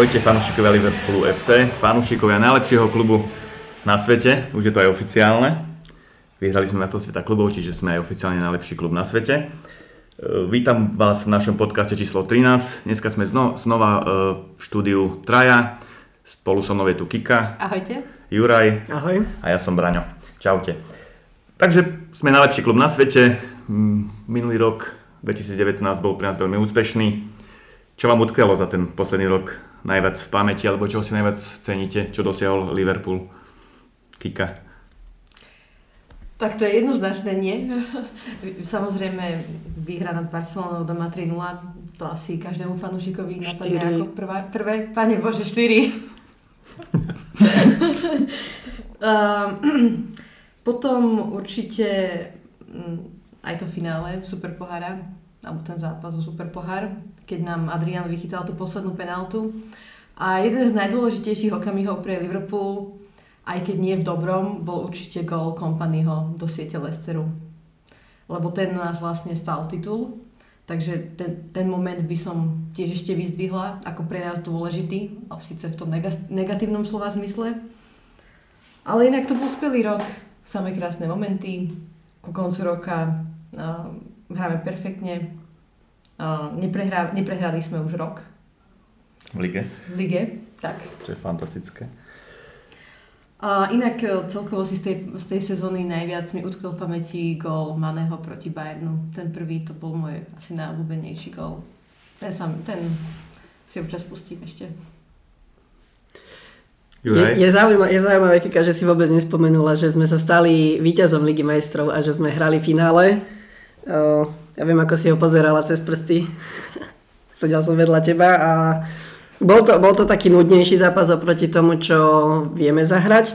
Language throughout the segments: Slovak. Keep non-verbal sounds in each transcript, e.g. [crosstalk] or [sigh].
Ahojte fanúšikovia Liverpoolu FC, fanúšikovia najlepšieho klubu na svete, už je to aj oficiálne. Vyhrali sme na to sveta klubov, čiže sme aj oficiálne najlepší klub na svete. E, vítam vás v našom podcaste číslo 13. Dneska sme zno, znova e, v štúdiu Traja. Spolu so mnou je tu Kika. Ahojte. Juraj. Ahoj. A ja som Braňo. Čaute. Takže sme najlepší klub na svete. Minulý rok 2019 bol pre nás veľmi úspešný. Čo vám utkvelo za ten posledný rok najviac v pamäti, alebo čo si najviac ceníte, čo dosiahol Liverpool? Kika. Tak to je jednoznačné nie. [laughs] Samozrejme, výhra nad Barcelonou doma 3-0, to asi každému fanúšikovi napadne ako prvá, prvé. Pane Bože, 4. [laughs] Ehm, [clears throat] potom určite mm, aj to finále Super pohára, alebo ten zápas o Super pohár, keď nám Adrian vychytal tú poslednú penaltu. A jeden z najdôležitejších okamihov pre Liverpool, aj keď nie v dobrom, bol určite gol Kompanyho do siete Lesteru. Lebo ten nás vlastne stal titul, takže ten, ten moment by som tiež ešte vyzdvihla ako pre nás dôležitý, a síce v tom negatívnom slova zmysle. Ale inak to bol skvelý rok, samé krásne momenty, ku koncu roka uh, hráme perfektne, neprehrá, neprehrali sme už rok, v lige? V lige, tak. Čo je fantastické. A inak e, celkovo si z tej, z tej sezóny najviac mi utkol v pamäti gól Maného proti Bayernu. Ten prvý to bol môj asi najobľúbenejší gól. Ten, sam, ten si občas pustím ešte. Je, je, zaujímavé, je zaujímavé, Kika, že si vôbec nespomenula, že sme sa stali víťazom Ligy majstrov a že sme hrali finále. O, ja viem, ako si ho pozerala cez prsty. [laughs] Sedel som vedľa teba a bol to, bol to taký nudnejší zápas oproti tomu, čo vieme zahrať,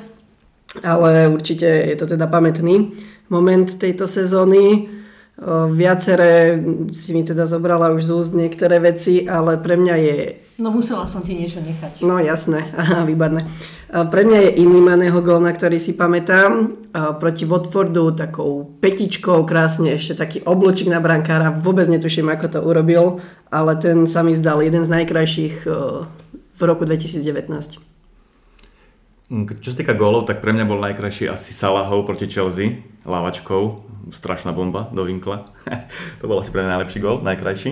ale určite je to teda pamätný moment tejto sezóny. Viaceré si mi teda zobrala už z úst niektoré veci, ale pre mňa je... No musela som ti niečo nechať. No jasné, aha, výborné. Pre mňa je iný maného gól, na ktorý si pamätám. Proti Watfordu takou petičkou krásne, ešte taký oblúčik na brankára. Vôbec netuším, ako to urobil, ale ten sa mi zdal jeden z najkrajších v roku 2019. Mm, čo sa týka gólov, tak pre mňa bol najkrajší asi Salahov proti Chelsea, lavačkou strašná bomba do vinkla. [laughs] to bol asi pre mňa najlepší gol, najkrajší.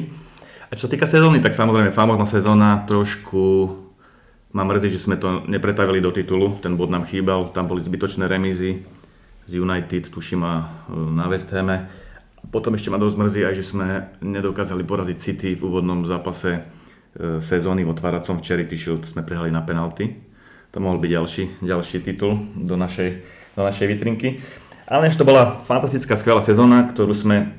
A čo sa týka sezóny, tak samozrejme famózna sezóna, trošku ma mrzí, že sme to nepretavili do titulu, ten bod nám chýbal, tam boli zbytočné remízy z United, tuším a e, na West Hame. Potom ešte ma dosť mrzí aj, že sme nedokázali poraziť City v úvodnom zápase e, sezóny v otváracom v Charity Shield sme prehali na penalty. To mohol byť ďalší, ďalší titul do našej, do našej vitrinky. Ale ešte to bola fantastická, skvelá sezóna, ktorú sme,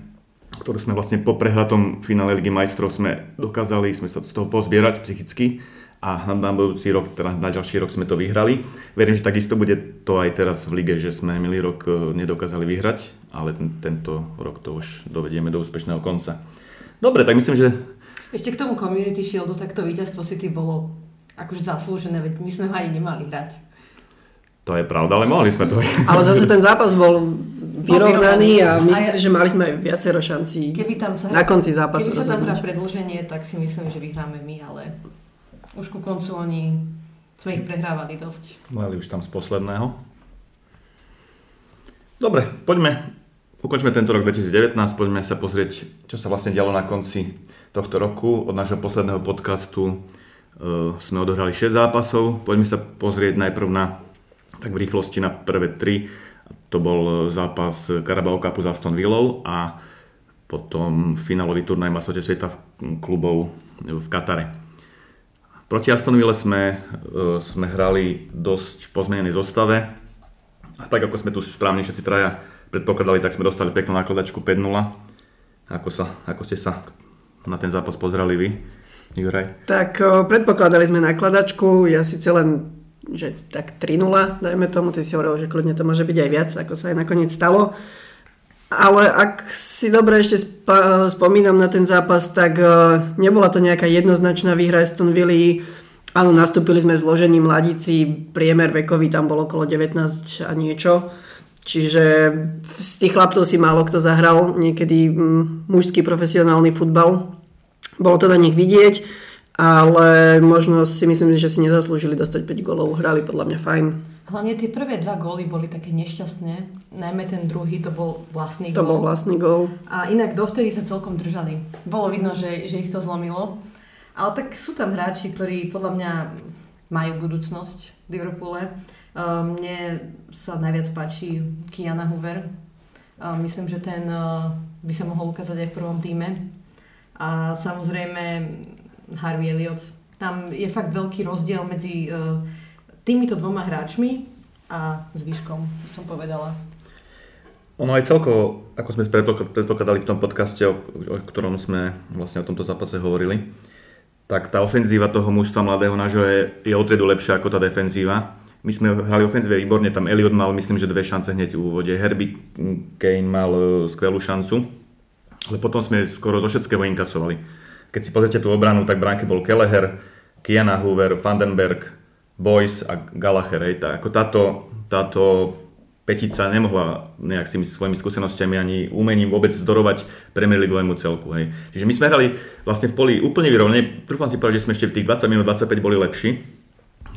ktorú sme vlastne po prehratom finále Ligy majstrov sme dokázali sme sa z toho pozbierať psychicky a na, budúci rok, teda na ďalší rok sme to vyhrali. Verím, že takisto bude to aj teraz v lige, že sme milý rok e, nedokázali vyhrať, ale ten, tento rok to už dovedieme do úspešného konca. Dobre, tak myslím, že... Ešte k tomu Community Shieldu, tak to víťazstvo City bolo akože zaslúžené, veď my sme ho ani nemali hrať. To je pravda, ale mohli sme to. [laughs] Ale zase ten zápas bol vyrovnaný a myslím si, že mali sme viacero šancí keby tam sa, na konci zápasu. Keby sa tam hrá predlženie, tak si myslím, že vyhráme my, ale už ku koncu oni sme ich prehrávali dosť. Mali už tam z posledného. Dobre, poďme, ukončme tento rok 2019, poďme sa pozrieť, čo sa vlastne dialo na konci tohto roku. Od nášho posledného podcastu uh, sme odohrali 6 zápasov. Poďme sa pozrieť najprv na tak v rýchlosti na prvé tri. To bol zápas Carabao Cupu za Aston Villou a potom finálový turnaj Maslote sveta klubov v Katare. Proti Aston Ville sme, e, sme hrali dosť pozmenenej zostave. A tak ako sme tu správne všetci traja predpokladali, tak sme dostali peknú nakladačku 5-0. Ako, sa, ako ste sa na ten zápas pozerali vy, Juraj? Tak predpokladali sme nakladačku, ja síce len že tak 3-0, dajme tomu, ty si hovoril, že kľudne to môže byť aj viac, ako sa aj nakoniec stalo. Ale ak si dobre ešte sp- spomínam na ten zápas, tak uh, nebola to nejaká jednoznačná výhra Aston Villa. Áno, nastúpili sme v zložení mladíci, priemer vekový tam bol okolo 19 a niečo. Čiže z tých chlapcov si málo kto zahral niekedy mužský profesionálny futbal. Bolo to na nich vidieť. ale možno si myslím, že si nezaslúžili dostať 5 golov. Hrali podľa mňa fajn. Hlavne tie prvé dva góly boli také nešťastné. Najmä ten druhý, to bol vlastný To gól. bol vlastný gól. A inak dovtedy sa celkom držali. Bolo vidno, že, že ich to zlomilo. Ale tak sú tam hráči, ktorí podľa mňa majú budúcnosť v Liverpoole. Um, mne sa najviac páči Kiana Hoover. Um, myslím, že ten uh, by sa mohol ukázať aj v prvom týme. A samozrejme Harvey Elliott. Tam je fakt veľký rozdiel medzi uh, týmito dvoma hráčmi a zvyškom, by som povedala. Ono aj celkovo, ako sme predpokladali v tom podcaste, o, o ktorom sme vlastne o tomto zápase hovorili, tak tá ofenzíva toho mužstva mladého nášho je, je o triedu lepšia ako tá defenzíva. My sme hrali ofenzíve výborne, tam Elliot mal myslím, že dve šance hneď v úvode, Herbie Kane mal e, skvelú šancu, ale potom sme skoro zo všetkého inkasovali. Keď si pozrite tú obranu, tak bránke bol Kelleher, Kiana Hoover, Vandenberg, Boys a Gallagher. Hej. Tá, ako táto, táto petica nemohla nejak si svojimi skúsenostiami ani umením vôbec zdorovať Premier Leagueovému celku. Hej. Čiže my sme hrali vlastne v poli úplne vyrovne. Trúfam si povedať, že sme ešte v tých 20 minút 25 boli lepší,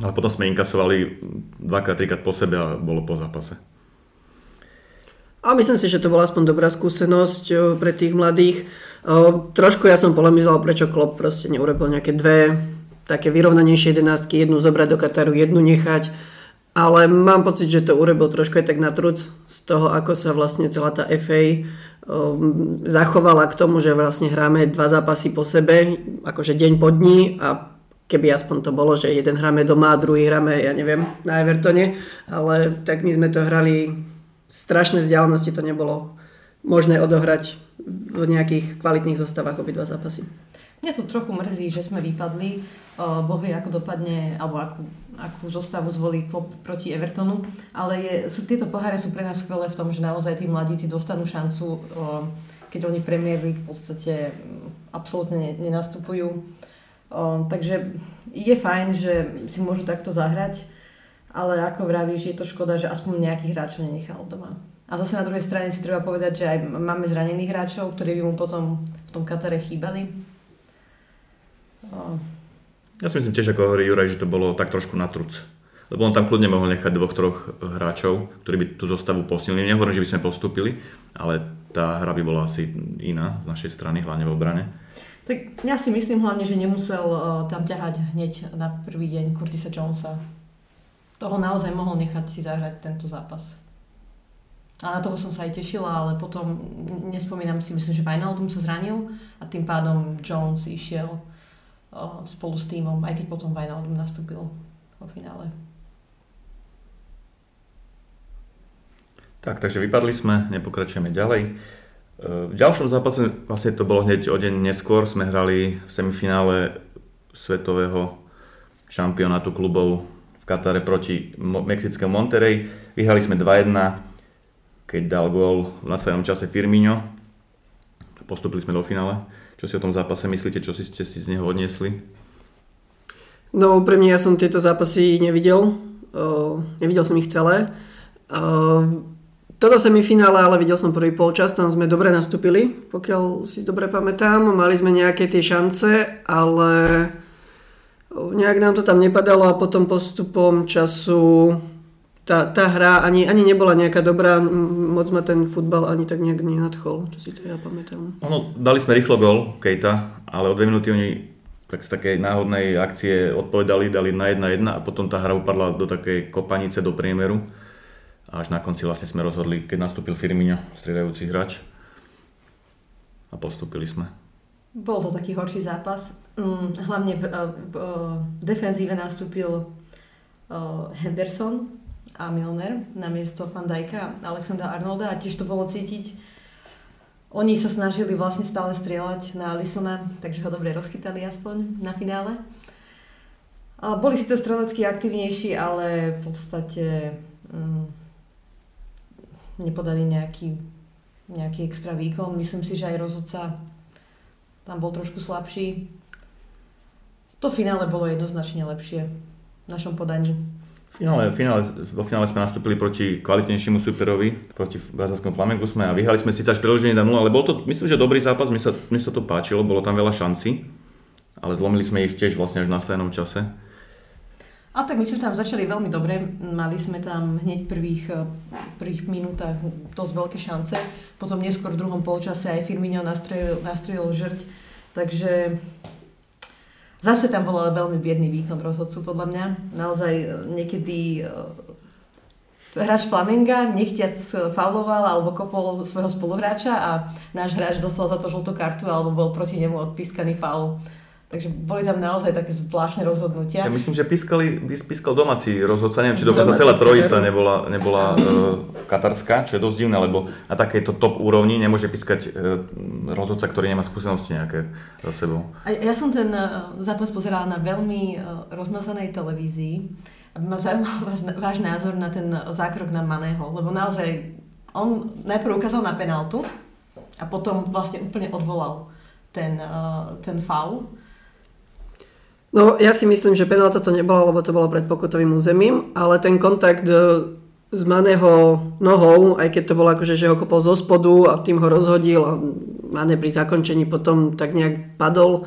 ale potom sme inkasovali dvakrát, trikrát po sebe a bolo po zápase. A myslím si, že to bola aspoň dobrá skúsenosť o, pre tých mladých. O, trošku ja som polemizoval, prečo Klopp proste neurobil nejaké dve také vyrovnanejšie jedenáctky, jednu zobrať do Kataru, jednu nechať. Ale mám pocit, že to urobil trošku aj tak na truc z toho, ako sa vlastne celá tá FA um, zachovala k tomu, že vlastne hráme dva zápasy po sebe, akože deň po dní a keby aspoň to bolo, že jeden hráme doma a druhý hráme, ja neviem, na Evertone, ale tak my sme to hrali strašné vzdialenosti, to nebolo možné odohrať v nejakých kvalitných zostavách obidva zápasy. Mňa to trochu mrzí, že sme vypadli. Boh vie, ako dopadne, alebo akú, akú zostavu zvolí Klopp proti Evertonu. Ale je, sú, tieto poháre sú pre nás skvelé v tom, že naozaj tí mladíci dostanú šancu, keď oni Premier League v podstate mm, absolútne nenastupujú. Takže je fajn, že si môžu takto zahrať, ale ako vravíš, je to škoda, že aspoň nejakých hráčov nenechal doma. A zase na druhej strane si treba povedať, že aj máme zranených hráčov, ktorí by mu potom v tom Katare chýbali. Ja si myslím tiež, ako hovorí Juraj, že to bolo tak trošku na truc. Lebo on tam kľudne mohol nechať dvoch, troch hráčov, ktorí by tú zostavu posilnili. Nehovorím, že by sme postupili, ale tá hra by bola asi iná z našej strany, hlavne v obrane. Tak ja si myslím hlavne, že nemusel uh, tam ťahať hneď na prvý deň Curtisa Jonesa. Toho naozaj mohol nechať si zahrať tento zápas. A na toho som sa aj tešila, ale potom nespomínam si, myslím, že Wijnaldum sa zranil a tým pádom Jones išiel spolu s týmom, aj keď potom Wijnaldum nastúpil vo finále. Tak, takže vypadli sme, nepokračujeme ďalej. E, v ďalšom zápase, vlastne to bolo hneď o deň neskôr, sme hrali v semifinále svetového šampionátu klubov v Katare proti Mexickému Monterey. Vyhrali sme 2-1, keď dal gól v následnom čase Firmino. Postupili sme do finále. Čo si o tom zápase myslíte, čo si ste si z neho odniesli? No úprimne ja som tieto zápasy nevidel. Uh, nevidel som ich celé. Uh, toto semifinále, ale videl som prvý polčas, tam sme dobre nastúpili, pokiaľ si dobre pamätám. Mali sme nejaké tie šance, ale nejak nám to tam nepadalo a potom postupom času tá, tá hra ani, ani nebola nejaká dobrá, moc ma ten futbal ani tak nejak nenadchol, čo si to ja pamätám. Ono, dali sme rýchlo gol, Kejta, ale o dve minúty oni tak z takej náhodnej akcie odpovedali, dali na 1-1 a potom tá hra upadla do takej kopanice do priemeru. A až na konci vlastne sme rozhodli, keď nastúpil Firmino, striedajúci hráč. A postúpili sme. Bol to taký horší zápas. Mm, hlavne v, v, v defenzíve nastúpil Henderson, a Milner na miesto Van Dijka a Alexandra Arnolda a tiež to bolo cítiť. Oni sa snažili vlastne stále strieľať na Alisona, takže ho dobre rozchytali aspoň na finále. A boli to strelecky aktívnejší, ale v podstate mm, nepodali nejaký, nejaký extra výkon. Myslím si, že aj rozhodca tam bol trošku slabší. To finále bolo jednoznačne lepšie v našom podaní. Finále, finále, vo finále sme nastúpili proti kvalitnejšiemu superovi, proti brazilskému Flamengu sme a vyhrali sme síce až predĺženie na 0, ale bol to, myslím, že dobrý zápas, mne sa, mne sa to páčilo, bolo tam veľa šancí. ale zlomili sme ich tiež vlastne až na stejnom čase. A tak my sme tam začali veľmi dobre. Mali sme tam hneď prvých, eh, prvých minútach dosť veľké šance. Potom neskôr v druhom polčase aj Firmino nastrelil, nastrelil žrť. Takže zase tam bol ale veľmi biedný výkon rozhodcu podľa mňa. Naozaj eh, niekedy eh, hráč Flamenga nechtiac fauloval alebo kopol svojho spoluhráča a náš hráč dostal za to žltú kartu alebo bol proti nemu odpískaný faul. Takže boli tam naozaj také zvláštne rozhodnutia. Ja myslím, že pískali, pískal domáci rozhodca, neviem, či dokonca celá trojica nebola, nebola uh, katarská, čo je dosť divné, lebo na takejto top úrovni nemôže pískať uh, rozhodca, ktorý nemá skúsenosti nejaké za sebou. A ja som ten uh, zápas pozerala na veľmi uh, rozmazanej televízii, aby ma zaujímal váš, váš názor na ten zákrok na Maného, lebo naozaj on najprv ukázal na penaltu a potom vlastne úplne odvolal ten, uh, ten faul. No ja si myslím, že penálta to nebola, lebo to bolo pred pokutovým územím, ale ten kontakt e, z Maného nohou, aj keď to bolo akože, že ho kopol zo spodu a tým ho rozhodil a Mane pri zakončení potom tak nejak padol.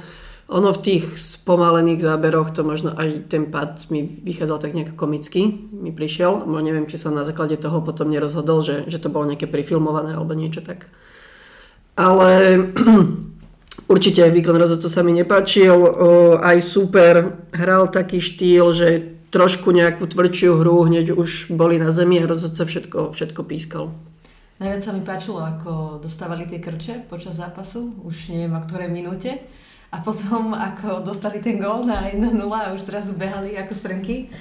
Ono v tých spomalených záberoch to možno aj ten pad mi vychádzal tak nejak komicky, mi prišiel. No neviem, či sa na základe toho potom nerozhodol, že, že to bolo nejaké prifilmované alebo niečo tak. Ale [clears throat] Určite výkon rozhodcu sa mi nepáčil, aj super, hral taký štýl, že trošku nejakú tvrdšiu hru, hneď už boli na zemi a rozhodca všetko, všetko pískal. Najviac sa mi páčilo, ako dostávali tie krče počas zápasu, už neviem v ktorej minúte. A potom, ako dostali ten gól na 1-0 a už zrazu behali ako srnky.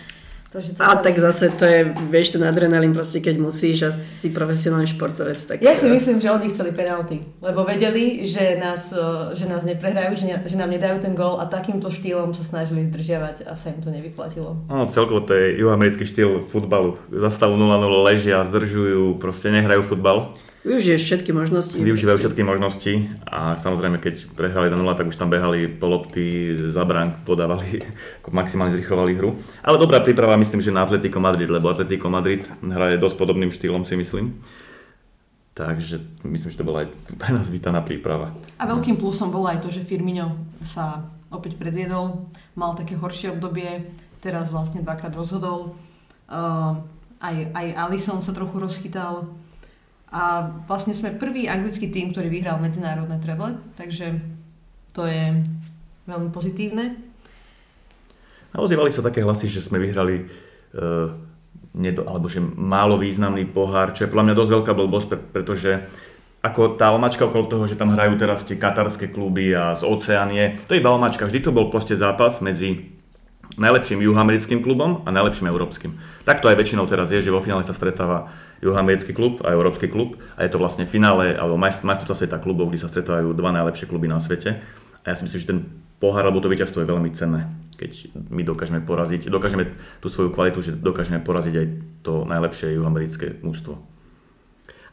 To, že to a sa... tak zase to je, vieš, ten adrenalín proste, keď musíš a si profesionálny športovec. Tak... Ja si myslím, že oni chceli penalty, lebo vedeli, že nás, že nás neprehrajú, že, ne, že nám nedajú ten gól a takýmto štýlom sa snažili zdržiavať a sa im to nevyplatilo. Áno, celkovo to je juhoamerický štýl futbalu. Zastavu 0-0 ležia, zdržujú, proste nehrajú futbal. Využiješ všetky možnosti. Využívajú všetky možnosti a samozrejme, keď prehrali 1-0, tak už tam behali po lopty, za bránk podávali, maximálne zrychlovali hru. Ale dobrá príprava myslím, že na Atletico Madrid, lebo Atletico Madrid hraje dosť podobným štýlom si myslím. Takže myslím, že to bola aj pre nás vítaná príprava. A veľkým plusom bolo aj to, že Firmino sa opäť predviedol, mal také horšie obdobie, teraz vlastne dvakrát rozhodol. Uh, aj, aj Alison sa trochu rozchytal, a vlastne sme prvý anglický tým, ktorý vyhral medzinárodné treble, takže to je veľmi pozitívne. Ozývali sa také hlasy, že sme vyhrali uh, nedo, alebo že málo významný pohár, čo je podľa mňa dosť veľká blbosť, pretože ako tá omačka okolo toho, že tam hrajú teraz tie katarské kluby a z Oceánie, to je iba omačka. Vždy to bol proste zápas medzi najlepším juhoamerickým klubom a najlepším európskym. Tak to aj väčšinou teraz je, že vo finále sa stretáva juhoamerický klub a európsky klub a je to vlastne finále alebo majstrovstvá sveta klubov, kde sa stretávajú dva najlepšie kluby na svete. A ja si myslím, že ten pohár alebo to víťazstvo je veľmi cenné, keď my dokážeme poraziť, dokážeme tú svoju kvalitu, že dokážeme poraziť aj to najlepšie juhoamerické mužstvo.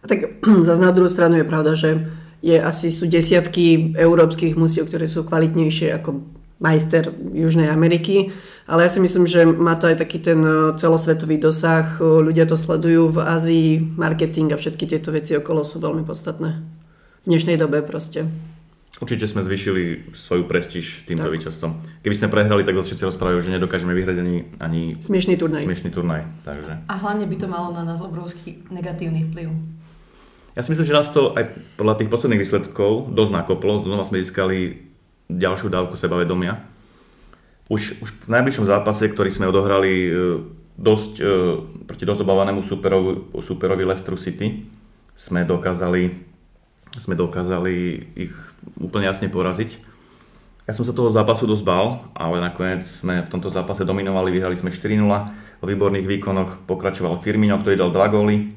A tak [clears throat] zase na druhú stranu je pravda, že je asi sú desiatky európskych mužstiev, ktoré sú kvalitnejšie ako majster Južnej Ameriky, ale ja si myslím, že má to aj taký ten e, celosvetový dosah, e, ľudia to sledujú v Ázii, marketing a všetky tieto veci okolo sú veľmi podstatné. V dnešnej dobe proste. Určite sme zvyšili svoju prestíž týmto víťazstvom. Keby sme prehrali, tak zase všetci rozprávajú, že nedokážeme vyhrať ani, ani smiešný turnaj. Smiešný turnaj takže. A hlavne by to malo na nás obrovský negatívny vplyv. Ja si myslím, že nás to aj podľa tých posledných výsledkov dosť nakoplo. Znova sme získali ďalšiu dávku sebavedomia. Už, už v najbližšom zápase, ktorý sme odohrali e, dosť, e, proti dosť obávanému superovi, Leicester City, sme dokázali, sme dokázali ich úplne jasne poraziť. Ja som sa toho zápasu dosť bál, ale nakoniec sme v tomto zápase dominovali, vyhrali sme 4-0. Vo výborných výkonoch pokračoval Firmino, ktorý dal dva góly,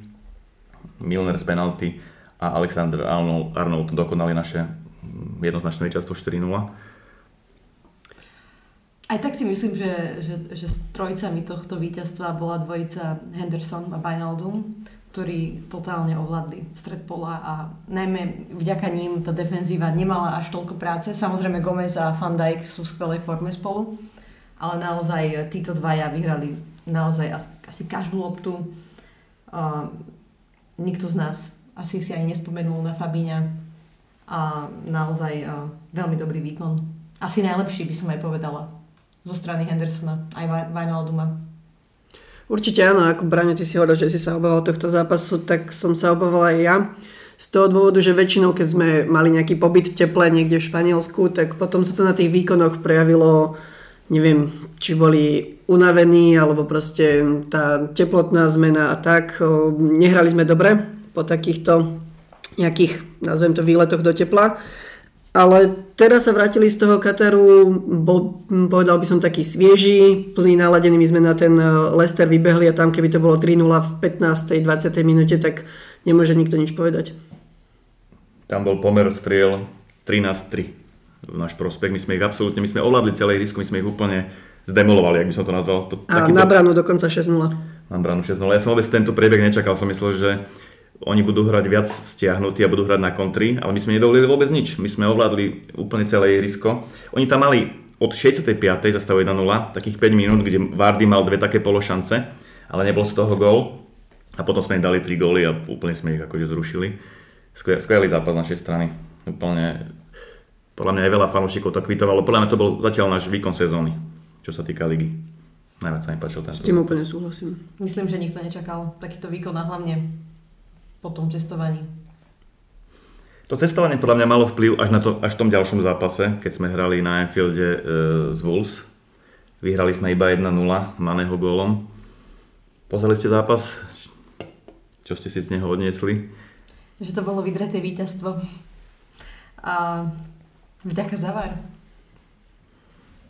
Milner z penalty a Alexander Arnold, Arnold dokonali naše jednoznačné víťazstvo 4-0. Aj tak si myslím, že, že, že s trojicami tohto víťazstva bola dvojica Henderson a Bainaldum, ktorí totálne ovládli stred pola a najmä vďaka ním tá defenzíva nemala až toľko práce. Samozrejme Gomez a Van Dijk sú v skvelej forme spolu, ale naozaj títo dvaja vyhrali naozaj asi každú loptu. Uh, nikto z nás asi si aj nespomenul na Fabíňa a naozaj uh, veľmi dobrý výkon. asi najlepší by som aj povedala zo strany Hendersona aj Wijnalduma. Určite áno, ako Brane, ty si hovoril, že si sa obával tohto zápasu, tak som sa obával aj ja. Z toho dôvodu, že väčšinou, keď sme mali nejaký pobyt v teple niekde v Španielsku, tak potom sa to na tých výkonoch prejavilo, neviem, či boli unavení, alebo proste tá teplotná zmena a tak. Nehrali sme dobre po takýchto nejakých, nazvem to, výletoch do tepla. Ale teraz sa vrátili z toho Kataru, bol, povedal by som taký svieži, plný naladený, my sme na ten eh, Leicester vybehli a tam keby to bolo 3-0 v 15. 20. minúte, tak nemôže nikto nič povedať. Tam bol pomer striel 13-3 v náš prospech. My sme ich absolútne, my sme ovládli celé ihrisko, my sme ich úplne zdemolovali, ak by som to nazval. To, a takýto... na bránu dokonca 6-0. Na bránu 6-0. Ja som vôbec tento priebeh nečakal, som myslel, že oni budú hrať viac stiahnutí a budú hrať na kontri, ale my sme nedovolili vôbec nič. My sme ovládli úplne celé ihrisko. Oni tam mali od 65. za stavu 1-0, takých 5 minút, kde Vardy mal dve také pološance, ale nebol z toho gól. A potom sme im dali 3 góly a úplne sme ich akože zrušili. Skvelý zápas z našej strany. Úplne, podľa mňa aj veľa fanúšikov to kvitovalo. Podľa mňa to bol zatiaľ náš výkon sezóny, čo sa týka ligy. Najviac sa mi páčil ten. S tým úplne súhlasím. Myslím, že nikto nečakal takýto výkon a hlavne po tom cestovaní? To cestovanie podľa mňa malo vplyv až, na to, až v tom ďalšom zápase, keď sme hrali na Anfielde e, z Wolves. Vyhrali sme iba 1-0 Maného gólom. Pozreli ste zápas? Čo ste si z neho odniesli? Že to bolo vydreté víťazstvo. A vďaka za VAR.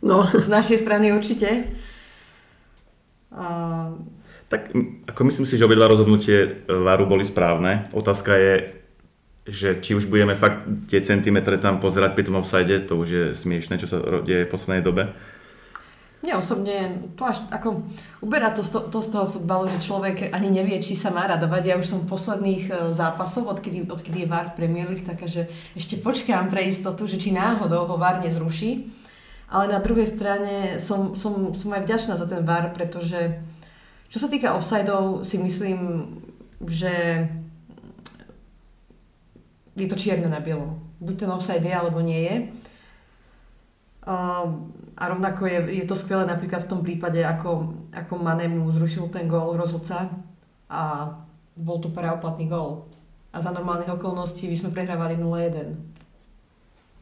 No. Z našej strany určite. A tak ako myslím si, že obidva rozhodnutie e, VARu boli správne. Otázka je, že či už budeme fakt tie centimetre tam pozerať pri tom offside, to už je smiešne, čo sa deje v poslednej dobe. Mne osobne to až ako uberá to, to, z toho futbalu, že človek ani nevie, či sa má radovať. Ja už som posledných e, zápasoch, odkedy, odkedy je VAR v Premier League, taká, že ešte počkám pre istotu, že či náhodou ho VAR nezruší. Ale na druhej strane som, som, som aj vďačná za ten VAR, pretože čo sa týka offsideov, si myslím, že je to čierne na bielom. Buď ten offside je, alebo nie je. A rovnako je, je to skvelé napríklad v tom prípade, ako, ako Manemu zrušil ten gól rozhodca a bol to preoplatný gól. A za normálnych okolností by sme prehrávali 0-1.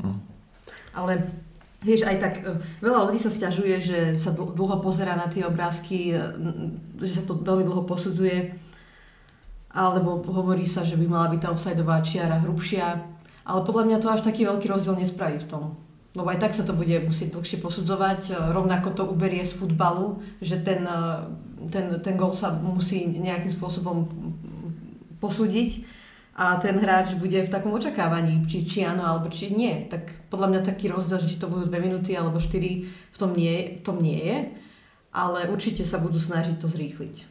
Mm. Ale Vieš, aj tak e, veľa ľudí sa stiažuje, že sa dlho pozera na tie obrázky, e, že sa to veľmi dlho posudzuje, alebo hovorí sa, že by mala byť tá offsideová čiara hrubšia, ale podľa mňa to až taký veľký rozdiel nespraví v tom. Lebo aj tak sa to bude musieť dlhšie posudzovať, e, rovnako to uberie z futbalu, že ten, ten, ten gol sa musí nejakým spôsobom posúdiť a ten hráč bude v takom očakávaní, či, či áno alebo či nie. Tak podľa mňa taký rozdiel, že či to budú 2 minúty alebo 4, v tom nie, v tom nie je, ale určite sa budú snažiť to zrýchliť.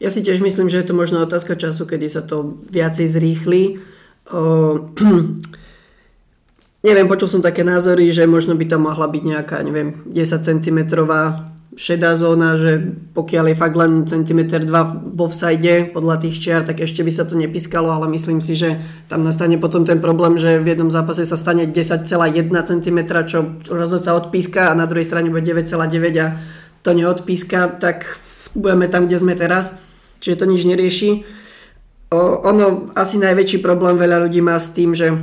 Ja si tiež myslím, že je to možno otázka času, kedy sa to viacej zrýchli. O, [clears throat] neviem, počul som také názory, že možno by tam mohla byť nejaká, neviem, 10 cm šedá zóna, že pokiaľ je fakt len centimeter 2 vo vsajde podľa tých čiar, tak ešte by sa to nepískalo, ale myslím si, že tam nastane potom ten problém, že v jednom zápase sa stane 10,1 cm, čo rozhodca odpíska a na druhej strane bude 9,9 a to neodpíska, tak budeme tam, kde sme teraz. Čiže to nič nerieši. O, ono, asi najväčší problém veľa ľudí má s tým, že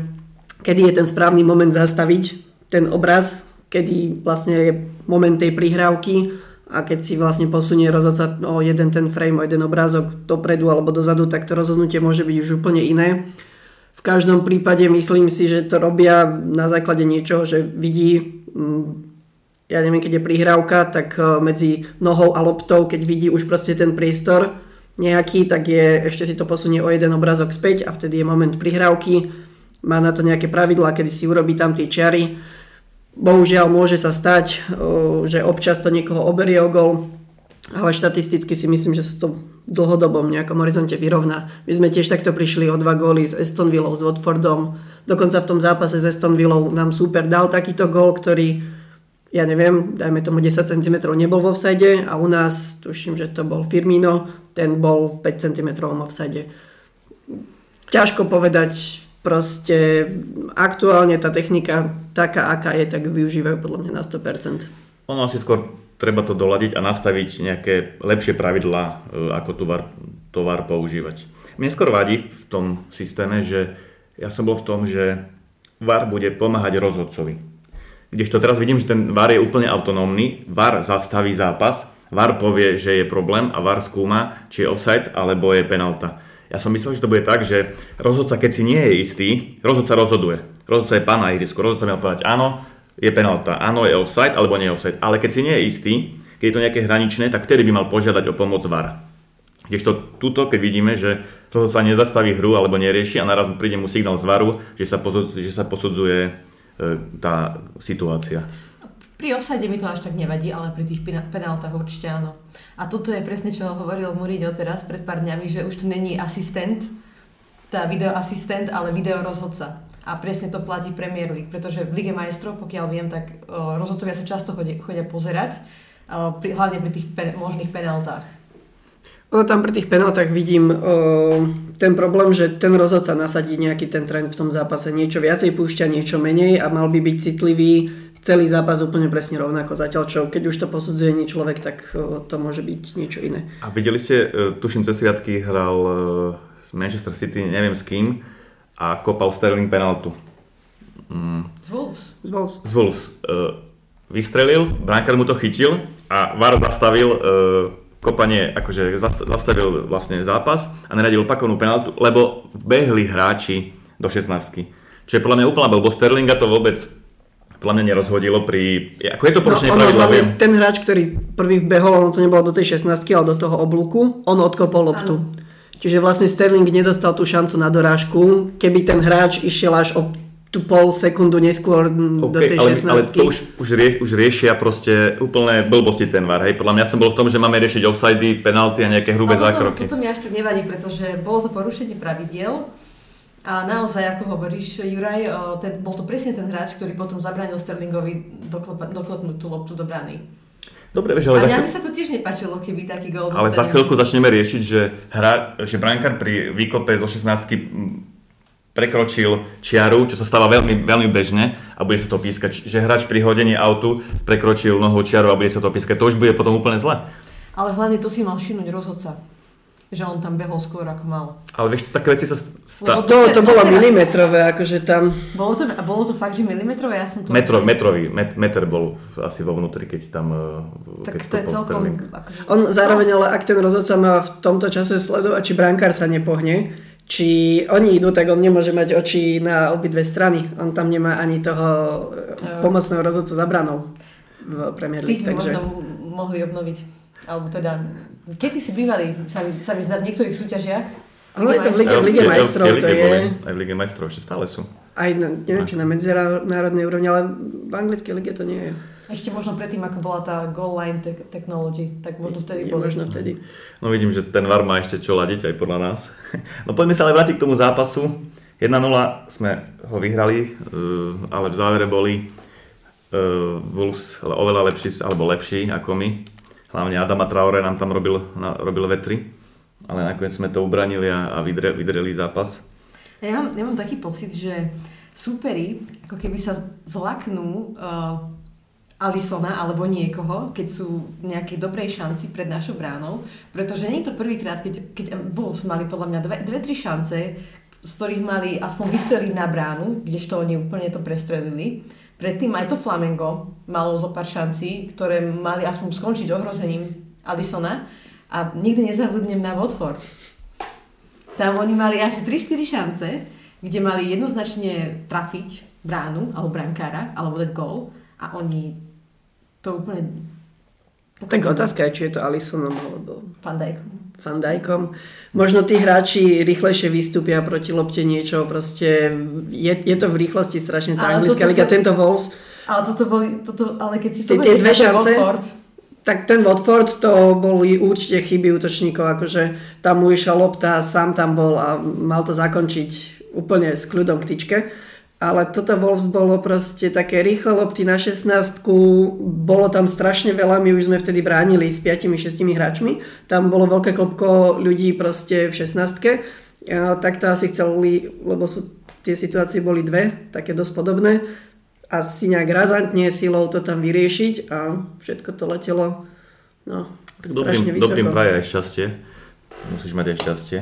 kedy je ten správny moment zastaviť ten obraz, kedy vlastne je moment tej prihrávky a keď si vlastne posunie rozhodca o jeden ten frame, o jeden obrázok dopredu alebo dozadu, tak to rozhodnutie môže byť už úplne iné. V každom prípade myslím si, že to robia na základe niečoho, že vidí, mm, ja neviem, keď je prihrávka, tak e, medzi nohou a loptou, keď vidí už proste ten priestor nejaký, tak je, ešte si to posunie o jeden obrázok späť a vtedy je moment prihrávky. Má na to nejaké pravidlá, kedy si urobí tam tie čiary Bohužiaľ môže sa stať, že občas to niekoho oberie o gol, ale štatisticky si myslím, že sa to v dlhodobom nejakom horizonte vyrovná. My sme tiež takto prišli o dva góly s Aston Villou, s Watfordom. Dokonca v tom zápase s Aston Villou nám super dal takýto gól, ktorý ja neviem, dajme tomu 10 cm nebol vo vsade a u nás, tuším, že to bol Firmino, ten bol v 5 cm offside. Ťažko povedať, proste aktuálne tá technika taká, aká je, tak využívajú podľa mňa na 100%. Ono asi skôr treba to doladiť a nastaviť nejaké lepšie pravidlá, e, ako tovar, tovar používať. Mne skôr vadí v tom systéme, že ja som bol v tom, že VAR bude pomáhať rozhodcovi. Kdežto teraz vidím, že ten VAR je úplne autonómny, VAR zastaví zápas, VAR povie, že je problém a VAR skúma, či je offside alebo je penalta. Ja som myslel, že to bude tak, že rozhodca, keď si nie je istý, rozhodca rozhoduje. Rozhodca je pán na ihrisku, rozhodca mal povedať áno, je penalta, áno, je offside alebo nie je offside. Ale keď si nie je istý, keď je to nejaké hraničné, tak vtedy by mal požiadať o pomoc VAR. Kdežto tuto, keď vidíme, že to sa nezastaví hru alebo nerieši a naraz príde mu signál z varu, že sa posudzuje e, tá situácia. Pri offside mi to až tak nevadí, ale pri tých penáltach určite áno. A toto je presne, čo hovoril Mourinho teraz pred pár dňami, že už to není asistent, tá videoasistent, ale videorozhodca. A presne to platí Premier League, pretože v Lige majstrov, pokiaľ viem, tak uh, rozhodcovia sa často chodia, chodia pozerať, uh, pri, hlavne pri tých pe- možných penáltach. Ono tam pri tých penáltach vidím uh, ten problém, že ten rozhodca nasadí nejaký ten trend v tom zápase. Niečo viacej púšťa, niečo menej a mal by byť citlivý celý zápas úplne presne rovnako. Zatiaľ čo, keď už to posudzuje nie človek, tak uh, to môže byť niečo iné. A videli ste, uh, tuším, cez sviatky hral Manchester City, neviem s kým, a kopal Sterling penaltu. Mm. Z Wolves. Z Wolves. Z Wolves. Uh, vystrelil, brankár mu to chytil a VAR zastavil uh, kopanie, akože zastavil vlastne zápas a naradil opakovnú penaltu, lebo vbehli hráči do 16 Čiže podľa mňa úplná blbo Sterlinga to vôbec podľa mňa nerozhodilo pri... Ako je to porušenie no, pravidla, viem. Ten hráč, ktorý prvý vbehol, ono to nebolo do tej 16 ale do toho oblúku, on odkopol loptu. Ano. Čiže vlastne Sterling nedostal tú šancu na dorážku. Keby ten hráč išiel až o tú pol sekundu neskôr okay, do tej ale, 16 ale to už, už, rieš, už riešia proste úplné blbosti ten VAR. Hej? Podľa mňa som bol v tom, že máme riešiť offsidy, penalty a nejaké hrubé ale zákroky. Toto mi až tak nevadí, pretože bolo to porušenie pravidiel. A naozaj, ako hovoríš, Juraj, ten, bol to presne ten hráč, ktorý potom zabránil Sterlingovi doklepnúť tú loptu do brany. Dobre, vieš, ale... A by sa to tiež nepáčilo, keby taký gol... Ale za chvíľku začneme riešiť, že, hra, že brankár pri výkope zo 16 prekročil čiaru, čo sa stáva veľmi, veľmi bežne a bude sa to pískať, že hráč pri hodení autu prekročil nohou čiaru a bude sa to pískať. To už bude potom úplne zle. Ale hlavne to si mal všimnúť rozhodca že on tam behol skôr ako mal. Ale vieš, také veci sa stávajú. To, to bolo milimetrové, akože tam... Bolo to, a bolo to fakt, že milimetrové? Ja som to... Metro, metrový, met, meter bol asi vo vnútri, keď tam... E, tak keď to je celkom... Akože... On zároveň, ale ak ten rozhodca má v tomto čase sledovať, či brankár sa nepohne, či oni idú, tak on nemôže mať oči na obidve strany. On tam nemá ani toho uh, pomocného rozhodcu za branou v Premier League. Tých takže... možno mohli obnoviť. Alebo teda Kedy si bývali, sa mi, sa mi zdá, v niektorých súťažiach? Ale je to v Lige, v Lige majstrov, to je... Aj v Lige majstrov, ešte stále sú. Aj na, neviem, či na medzinárodnej úrovni, ale v anglickej lige to nie je. Ešte možno predtým, ako bola tá goal line te- technology, tak možno vtedy je, boli. možno vtedy. No vidím, že ten VAR má ešte čo ladiť aj podľa nás. No poďme sa ale vrátiť k tomu zápasu. 1-0 sme ho vyhrali, eh, ale v závere boli eh, Wolves oveľa lepší, alebo lepší ako my hlavne Adama Traore nám tam robil, robil vetry, ale nakoniec sme to ubranili a, a vydre, vydreli zápas. Ja mám, ja mám taký pocit, že súperi, ako keby sa zlaknú uh, Alisona alebo niekoho, keď sú v nejakej dobrej šanci pred našou bránou, pretože nie je to prvýkrát, keď, keď Wolves mali podľa mňa dve, dve, tri šance, z ktorých mali aspoň vystreliť na bránu, kdežto oni úplne to prestrelili. Predtým aj to Flamengo malo zo pár šancí, ktoré mali aspoň skončiť ohrozením Addisona a nikdy nezabudnem na Watford. Tam oni mali asi 3-4 šance, kde mali jednoznačne trafiť bránu, alebo brankára, alebo dať gól a oni to úplne... Tak otázka je, či je to Alisonom alebo... Van Dijkom. Van Dijkom. Možno tí hráči rýchlejšie vystúpia proti lopte niečo, proste je, je to v rýchlosti strašne tá anglická liga, sa... tento Wolves. Ale toto boli, toto, ale keď si to tie dve šance, tak ten Watford to boli určite chyby útočníkov, akože tam mu išla lopta, sám tam bol a mal to zakončiť úplne s kľudom k tyčke ale toto Wolves bolo proste také rýchle lopty na 16 bolo tam strašne veľa, my už sme vtedy bránili s 5-6 hráčmi, tam bolo veľké klopko ľudí proste v 16 tak to asi chceli, lebo sú tie situácie boli dve, také dosť podobné. Asi nejak razantne silou to tam vyriešiť a všetko to letelo no, tak dobrým, dobrým praje aj šťastie. Musíš mať aj šťastie.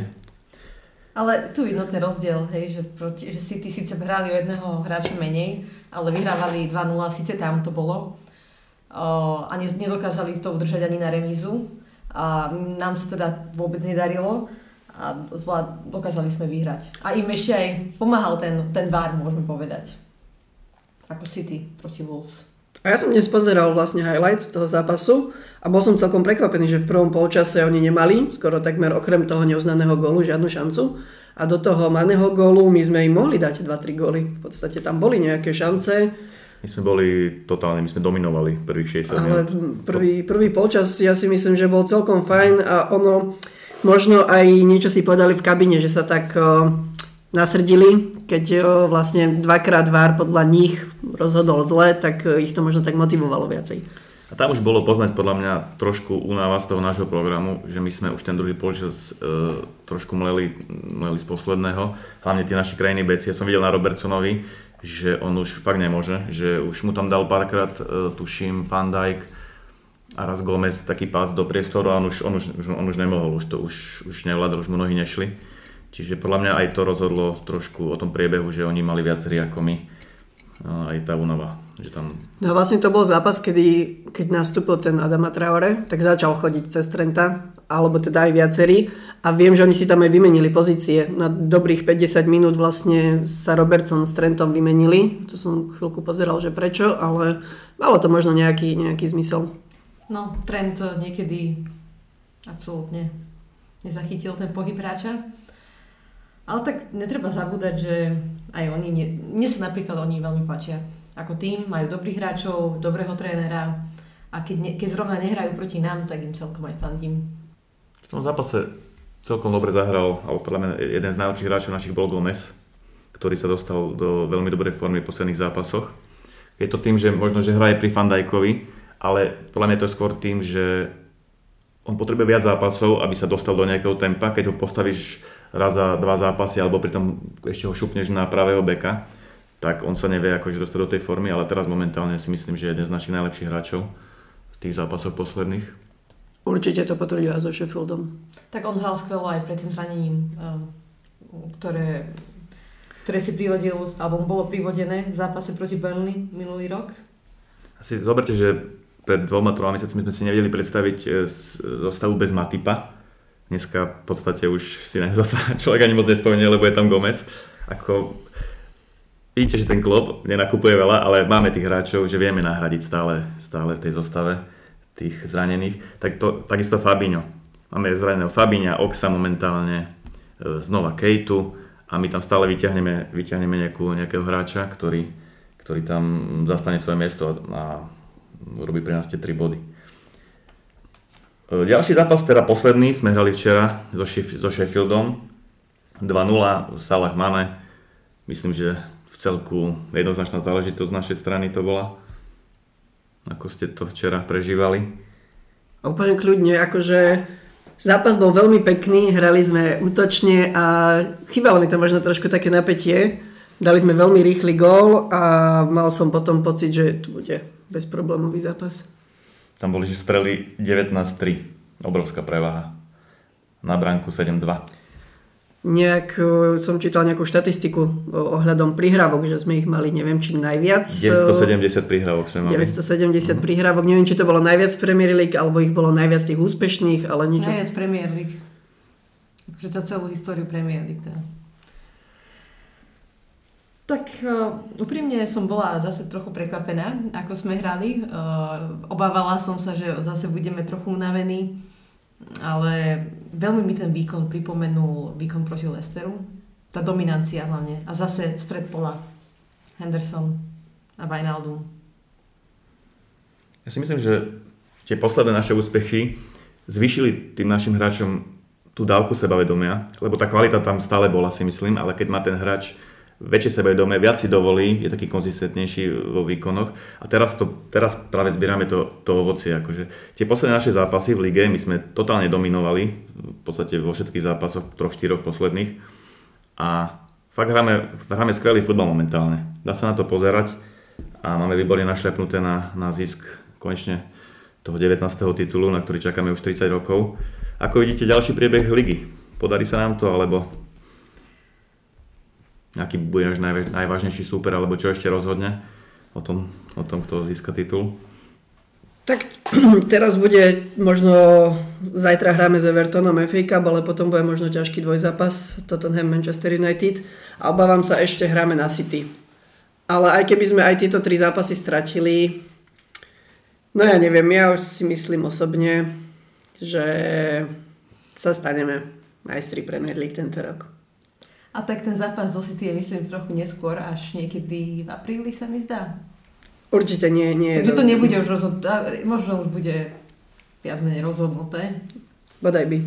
Ale tu vidno ten rozdiel, hej, že, proti, že City síce hrali o jedného hráča menej, ale vyhrávali 2-0, síce tam to bolo. O, a ne, nedokázali to udržať ani na remízu. A nám sa teda vôbec nedarilo a zvlád, dokázali sme vyhrať. A im ešte aj pomáhal ten, ten VAR, môžeme povedať. Ako City proti Wolves. A ja som dnes pozeral vlastne highlight toho zápasu a bol som celkom prekvapený, že v prvom polčase oni nemali, skoro takmer okrem toho neuznaného gólu, žiadnu šancu. A do toho maného gólu my sme im mohli dať 2-3 góly. V podstate tam boli nejaké šance. My sme boli totálne, my sme dominovali prvých 60 Ale prvý, prvý polčas ja si myslím, že bol celkom fajn a ono, možno aj niečo si povedali v kabine, že sa tak uh, nasrdili, keď uh, vlastne dvakrát vár podľa nich rozhodol zle, tak uh, ich to možno tak motivovalo viacej. A tam už bolo poznať podľa mňa trošku únava z toho nášho programu, že my sme už ten druhý polčas e, trošku mleli, mleli z posledného. Hlavne tie naši krajiny beci. Ja som videl na Robertsonovi, že on už fakt nemôže, že už mu tam dal párkrát, e, tuším, Van Dijk a raz Gomez taký pás do priestoru a on už, on už, on už nemohol, už to už, už nevládol, už mu nohy nešli. Čiže podľa mňa aj to rozhodlo trošku o tom priebehu, že oni mali viac hry ako my. Aj tá únava že tam... No vlastne to bol zápas, kedy, keď nastúpil ten Adama Traore, tak začal chodiť cez Trenta, alebo teda aj viacerí. A viem, že oni si tam aj vymenili pozície. Na dobrých 50 minút vlastne sa Robertson s Trentom vymenili. To som chvíľku pozeral, že prečo, ale malo to možno nejaký, nejaký zmysel. No, Trent niekedy absolútne nezachytil ten pohyb hráča. Ale tak netreba zabúdať, že aj oni, nie, mne sa napríklad oni veľmi páčia ako tým, majú dobrých hráčov, dobrého trénera a keď, ne, keď zrovna nehrajú proti nám, tak im celkom aj fandím. V tom zápase celkom dobre zahral, alebo podľa mňa jeden z najlepších hráčov našich bol Gomez, ktorý sa dostal do veľmi dobrej formy v posledných zápasoch. Je to tým, že možno, že hraje pri Fandajkovi, ale podľa mňa to je skôr tým, že on potrebuje viac zápasov, aby sa dostal do nejakého tempa, keď ho postavíš raz za dva zápasy, alebo pritom ešte ho šupneš na pravého beka, tak on sa nevie akože dostať do tej formy, ale teraz momentálne si myslím, že je jeden z našich najlepších hráčov v tých zápasoch posledných. Určite to potvrdí aj so Sheffieldom. Tak on hral skvelo aj pred tým zranením, um, ktoré, ktoré si privodil, alebo bolo privodené v zápase proti Burnley minulý rok. Asi zoberte, že pred dvoma, troma mesiacmi sme si nevedeli predstaviť e, zostavu bez Matipa. Dneska v podstate už si na [laughs] zasa človek ani moc nespomenie, lebo je tam Gomez. Ako vidíte, že ten klub nenakupuje veľa, ale máme tých hráčov, že vieme nahradiť stále, stále v tej zostave tých zranených. Tak to, takisto Fabinho. Máme zraneného Fabíňa, Oxa momentálne, e, znova Kejtu a my tam stále vyťahneme, vyťahneme nejakú, nejakého hráča, ktorý, ktorý tam zastane svoje miesto a robí pre nás tie 3 body. E, ďalší zápas, teda posledný, sme hrali včera so, so Sheffieldom. 2-0, Salah Mane. Myslím, že celku jednoznačná záležitosť z našej strany to bola. Ako ste to včera prežívali? Úplne kľudne, akože zápas bol veľmi pekný, hrali sme útočne a chýbalo mi tam možno trošku také napätie. Dali sme veľmi rýchly gól a mal som potom pocit, že tu bude bezproblémový zápas. Tam boli, že streli 19-3, obrovská prevaha. Na bránku 7-2 nejak, e, som čítal nejakú štatistiku ohľadom prihrávok, že sme ich mali, neviem, či najviac. 970 prihrávok sme mali. 970 mm. prihrávok, neviem, či to bolo najviac v Premier League, alebo ich bolo najviac tých úspešných, ale niečo... Najviac Premier League. Akože za celú históriu Premier League. Teda. Tak uh, úprimne som bola zase trochu prekvapená, ako sme hrali. Uh, obávala som sa, že zase budeme trochu unavení ale veľmi mi ten výkon pripomenul výkon proti Lesteru. Tá dominancia hlavne. A zase stred pola. Henderson a Wijnaldum. Ja si myslím, že tie posledné naše úspechy zvyšili tým našim hráčom tú dávku sebavedomia, lebo tá kvalita tam stále bola, si myslím, ale keď má ten hráč väčšie sebavedomie, viac si dovolí, je taký konzistentnejší vo výkonoch. A teraz, to, teraz práve zbierame to, to ovocie. Akože. Tie posledné naše zápasy v lige, my sme totálne dominovali, v podstate vo všetkých zápasoch, troch, štyroch posledných. A fakt hráme, hráme skvelý futbal momentálne. Dá sa na to pozerať a máme výborne našľapnuté na, na zisk konečne toho 19. titulu, na ktorý čakáme už 30 rokov. Ako vidíte ďalší priebeh ligy? Podarí sa nám to, alebo aký bude náš najvážnejší súper, alebo čo ešte rozhodne o tom, o tom kto získa titul? Tak [clears throat] teraz bude možno, zajtra hráme s Evertonom FA Cup, ale potom bude možno ťažký dvojzápas Tottenham Manchester United a obávam sa ešte hráme na City. Ale aj keby sme aj tieto tri zápasy stratili, no ja neviem, ja už si myslím osobne, že sa staneme majstri Premier League tento rok. A tak ten zápas zo City je myslím trochu neskôr, až niekedy v apríli sa mi zdá. Určite nie. nie Takže to nebude už rozhodnuté, možno už bude viac menej rozhodnuté. Bodaj by.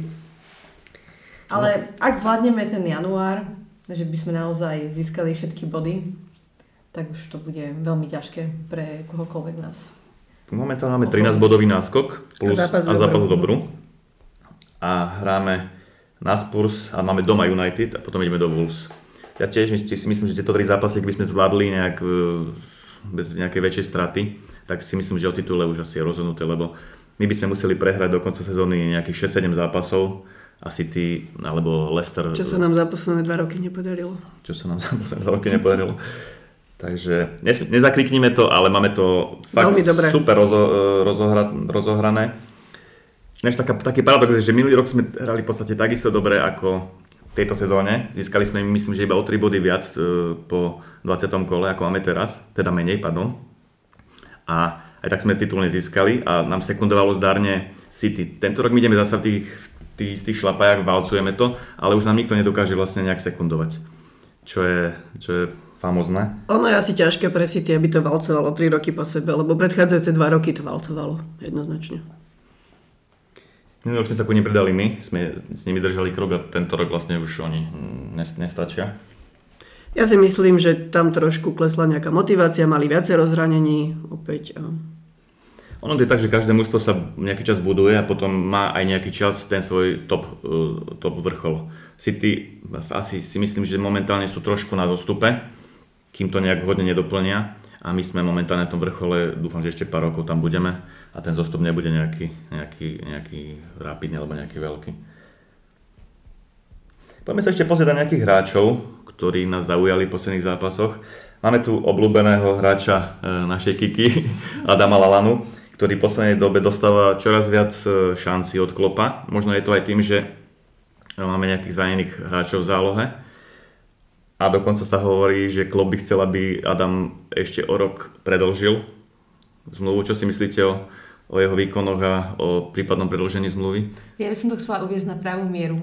Ale no. ak zvládneme ten január, že by sme naozaj získali všetky body, tak už to bude veľmi ťažké pre kohokoľvek nás. Momentálne máme 13 bodový náskok plus a zápas, a zápas dobru. A hráme na Spurs a máme doma United a potom ideme do Wolves. Ja tiež si myslím, že tieto tri zápasy, keby sme zvládli nejak e, bez nejakej väčšej straty, tak si myslím, že o titule už asi je rozhodnuté, lebo my by sme museli prehrať do konca sezóny nejakých 6-7 zápasov a City alebo Leicester. Čo sa nám za posledné dva roky nepodarilo. Čo sa nám za posledné dva roky nepodarilo. Takže nezakliknime to, ale máme to fakt super rozo, e, rozohra, rozohrané. Ináč taká, taký paradox je, že minulý rok sme hrali v podstate takisto dobre ako v tejto sezóne. Získali sme myslím, že iba o 3 body viac e, po 20. kole, ako máme teraz, teda menej, pardon. A aj tak sme titul nezískali a nám sekundovalo zdárne City. Tento rok my ideme zase v tých, tých istých šlapajach, valcujeme to, ale už nám nikto nedokáže vlastne nejak sekundovať. Čo je, čo je famozne. Ono je asi ťažké pre City, aby to valcovalo 3 roky po sebe, lebo predchádzajúce 2 roky to valcovalo jednoznačne. Minulý rok sme sa ku nim predali my, sme s nimi držali krok a tento rok vlastne už oni nestačia. Ja si myslím, že tam trošku klesla nejaká motivácia, mali viacero zranení opäť. A... Ono je tak, že každé mužstvo sa nejaký čas buduje a potom má aj nejaký čas ten svoj top, uh, top vrchol. City asi si myslím, že momentálne sú trošku na zostupe, kým to nejak hodne nedoplnia a my sme momentálne na tom vrchole, dúfam, že ešte pár rokov tam budeme a ten zostup nebude nejaký, nejaký, nejaký rapidný alebo nejaký veľký. Poďme sa ešte pozrieť na nejakých hráčov, ktorí nás zaujali v posledných zápasoch. Máme tu obľúbeného hráča e, našej Kiki, [laughs] Adama Lalanu, ktorý v poslednej dobe dostáva čoraz viac e, šanci od Klopa. Možno je to aj tým, že máme nejakých zranených hráčov v zálohe a dokonca sa hovorí, že klub by chcel, aby Adam ešte o rok predlžil zmluvu. Čo si myslíte o, o jeho výkonoch a o prípadnom predlžení zmluvy? Ja by som to chcela uviezť na pravú mieru.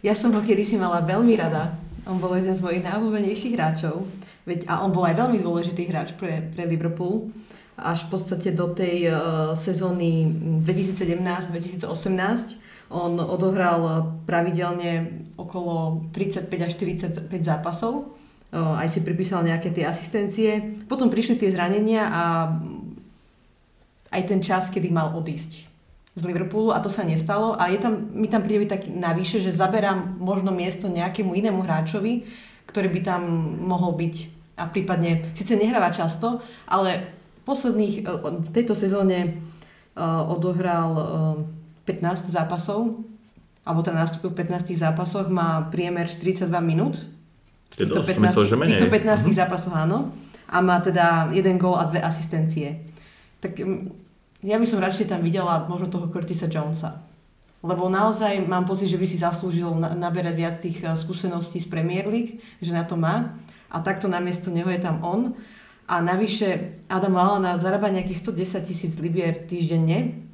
Ja som ho kedysi mala veľmi rada. On bol jeden z mojich najobľúbenejších hráčov. Veď, a on bol aj veľmi dôležitý hráč pre, pre Liverpool. Až v podstate do tej uh, sezóny 2017-2018 on odohral pravidelne okolo 35 až 45 zápasov. Aj si pripísal nejaké tie asistencie. Potom prišli tie zranenia a aj ten čas, kedy mal odísť z Liverpoolu a to sa nestalo a je tam, mi tam príde tak navyše, že zaberám možno miesto nejakému inému hráčovi, ktorý by tam mohol byť a prípadne, síce nehráva často, ale posledných, v tejto sezóne odohral 15 zápasov, alebo teda nastúpil v 15 zápasoch, má priemer 42 minút. V týchto 15, myslel, že menej. týchto 15 mm-hmm. zápasoch áno. A má teda jeden gól a dve asistencie. Tak mm, ja by som radšej tam videla možno toho Curtisa Jonesa. Lebo naozaj mám pocit, že by si zaslúžil naberať viac tých eh, skúseností z Premier League, že na to má. A takto namiesto neho je tam on. A navyše Adam Lallana zarába nejakých 110 tisíc libier týždenne,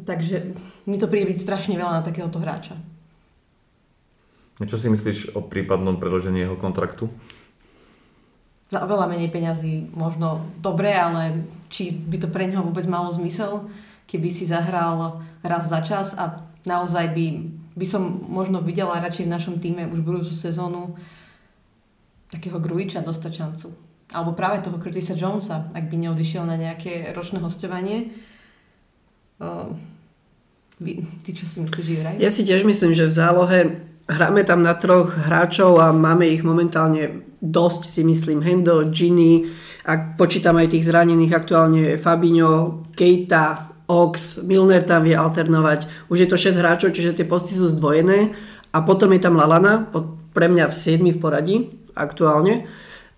Takže mi to príde byť strašne veľa na takéhoto hráča. Čo si myslíš o prípadnom predložení jeho kontraktu? Za veľa menej peňazí možno dobre, ale či by to pre neho vôbec malo zmysel, keby si zahral raz za čas a naozaj by, by som možno videla radšej v našom týme už budúcu sezónu takého Grujiča dostať šancu. Alebo práve toho Curtisa Jonesa, ak by neodišiel na nejaké ročné hostovanie vy, ty čo si myslíš, Juraj? Ja si tiež myslím, že v zálohe hráme tam na troch hráčov a máme ich momentálne dosť, si myslím, Hendo, Ginny, ak počítam aj tých zranených aktuálne Fabinho, Keita, Ox, Milner tam vie alternovať. Už je to 6 hráčov, čiže tie posty sú zdvojené. A potom je tam Lalana, pre mňa v 7 v poradí aktuálne.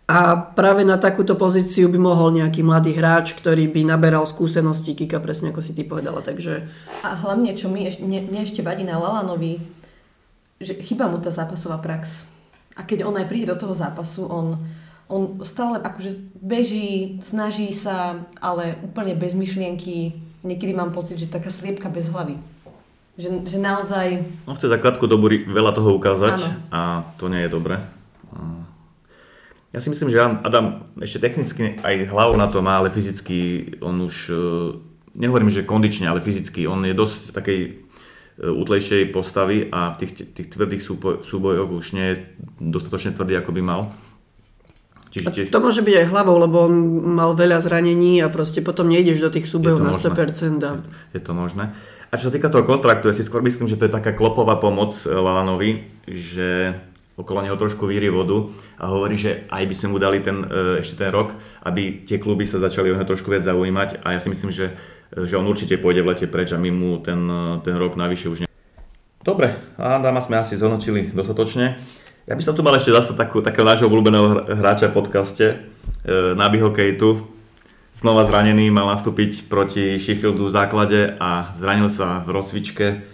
A práve na takúto pozíciu by mohol nejaký mladý hráč, ktorý by naberal skúsenosti, Kika, presne ako si ty povedala. Takže... A hlavne, čo mi ešte, mne, mne ešte vadí na Lalanovi, že chýba mu tá zápasová prax. A keď on aj príde do toho zápasu, on, on stále akože beží, snaží sa, ale úplne bez myšlienky. Niekedy mám pocit, že taká sliepka bez hlavy. Že, že naozaj... On chce za krátku dobu veľa toho ukázať ano. a to nie je dobré. Ja si myslím, že Adam ešte technicky aj hlavu na to má, ale fyzicky on už, e, nehovorím, že kondične, ale fyzicky, on je dosť takej e, útlejšej postavy a v tých, tých tvrdých súbojoch už nie je dostatočne tvrdý, ako by mal. Čiže tiež... To môže byť aj hlavou, lebo on mal veľa zranení a proste potom nejdeš do tých súbojov na 100%. A... Je to možné. A čo sa týka toho kontraktu, ja si skôr myslím, že to je taká klopová pomoc Lalanovi, že okolo neho trošku víri vodu a hovorí, že aj by sme mu dali ten, e, ešte ten rok, aby tie kluby sa začali o neho trošku viac zaujímať a ja si myslím, že, e, že on určite pôjde v lete preč a my mu ten, e, ten rok navyše už ne... Dobre, Adama sme asi zhodnotili dostatočne. Ja by som tu mal ešte zase takú, takého nášho obľúbeného hráča v podcaste, Nabyho Kejtu. Znova zranený, mal nastúpiť proti Sheffieldu v základe a zranil sa v rozcvičke Uh,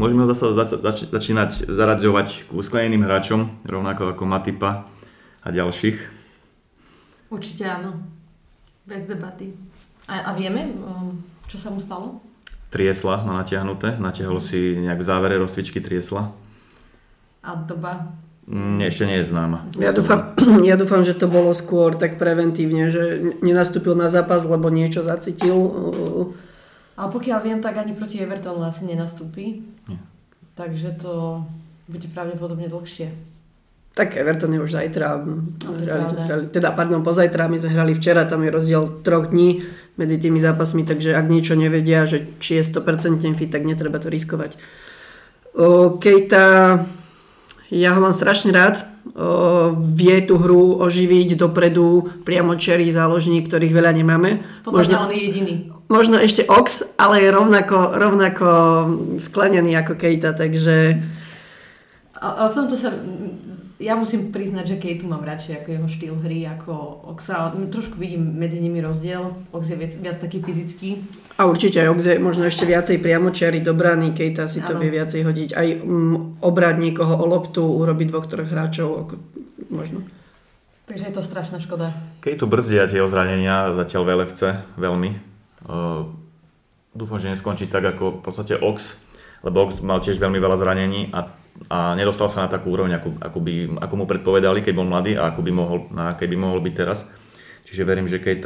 môžeme ho zase zač- zač- začínať zaraďovať k uskleneným hráčom, rovnako ako Matipa a ďalších. Určite áno. Bez debaty. A, a vieme, um, čo sa mu stalo? Triesla má natiahnuté. Natiahol si nejak v závere rozcvičky triesla. A doba? Nie, ešte nie je známa. Ja dúfam, [clears throat] ja dúfam, že to bolo skôr tak preventívne, že nenastúpil na zápas, lebo niečo zacítil ale pokiaľ viem, tak ani proti Evertonu asi nenastúpi. Nie. Takže to bude pravdepodobne dlhšie. Tak Everton je už zajtra. No, hrali, hrali, teda, pardon, pozajtra, my sme hrali včera, tam je rozdiel troch dní medzi tými zápasmi, takže ak niečo nevedia, že či je 100% fit, tak netreba to riskovať. O, Kejta, ja ho mám strašne rád, o, vie tú hru oživiť dopredu priamo čerí záložník, ktorých veľa nemáme. Podľa Možno, on je jediný možno ešte Ox, ale je rovnako, rovnako sklenený ako Kejta, takže... A, a v tomto sa... Ja musím priznať, že Kejtu mám radšej ako jeho štýl hry, ako Oxa. Trošku vidím medzi nimi rozdiel. Ox je viac, viac taký fyzický. A určite aj je možno ešte viacej priamočiary dobraný, Kejta si to ano. vie viacej hodiť. Aj um, obrať niekoho o loptu, urobiť dvoch, troch hráčov, ako, možno. Takže je to strašná škoda. Kejtu brzdia tie ozranenia zatiaľ v LFC veľmi Uh, dúfam, že neskončí tak ako v podstate Ox, lebo Ox mal tiež veľmi veľa zranení a, a nedostal sa na takú úroveň, ako, ako, by, ako mu predpovedali, keď bol mladý a ako by mohol, na akej by mohol byť teraz. Čiže verím, že keď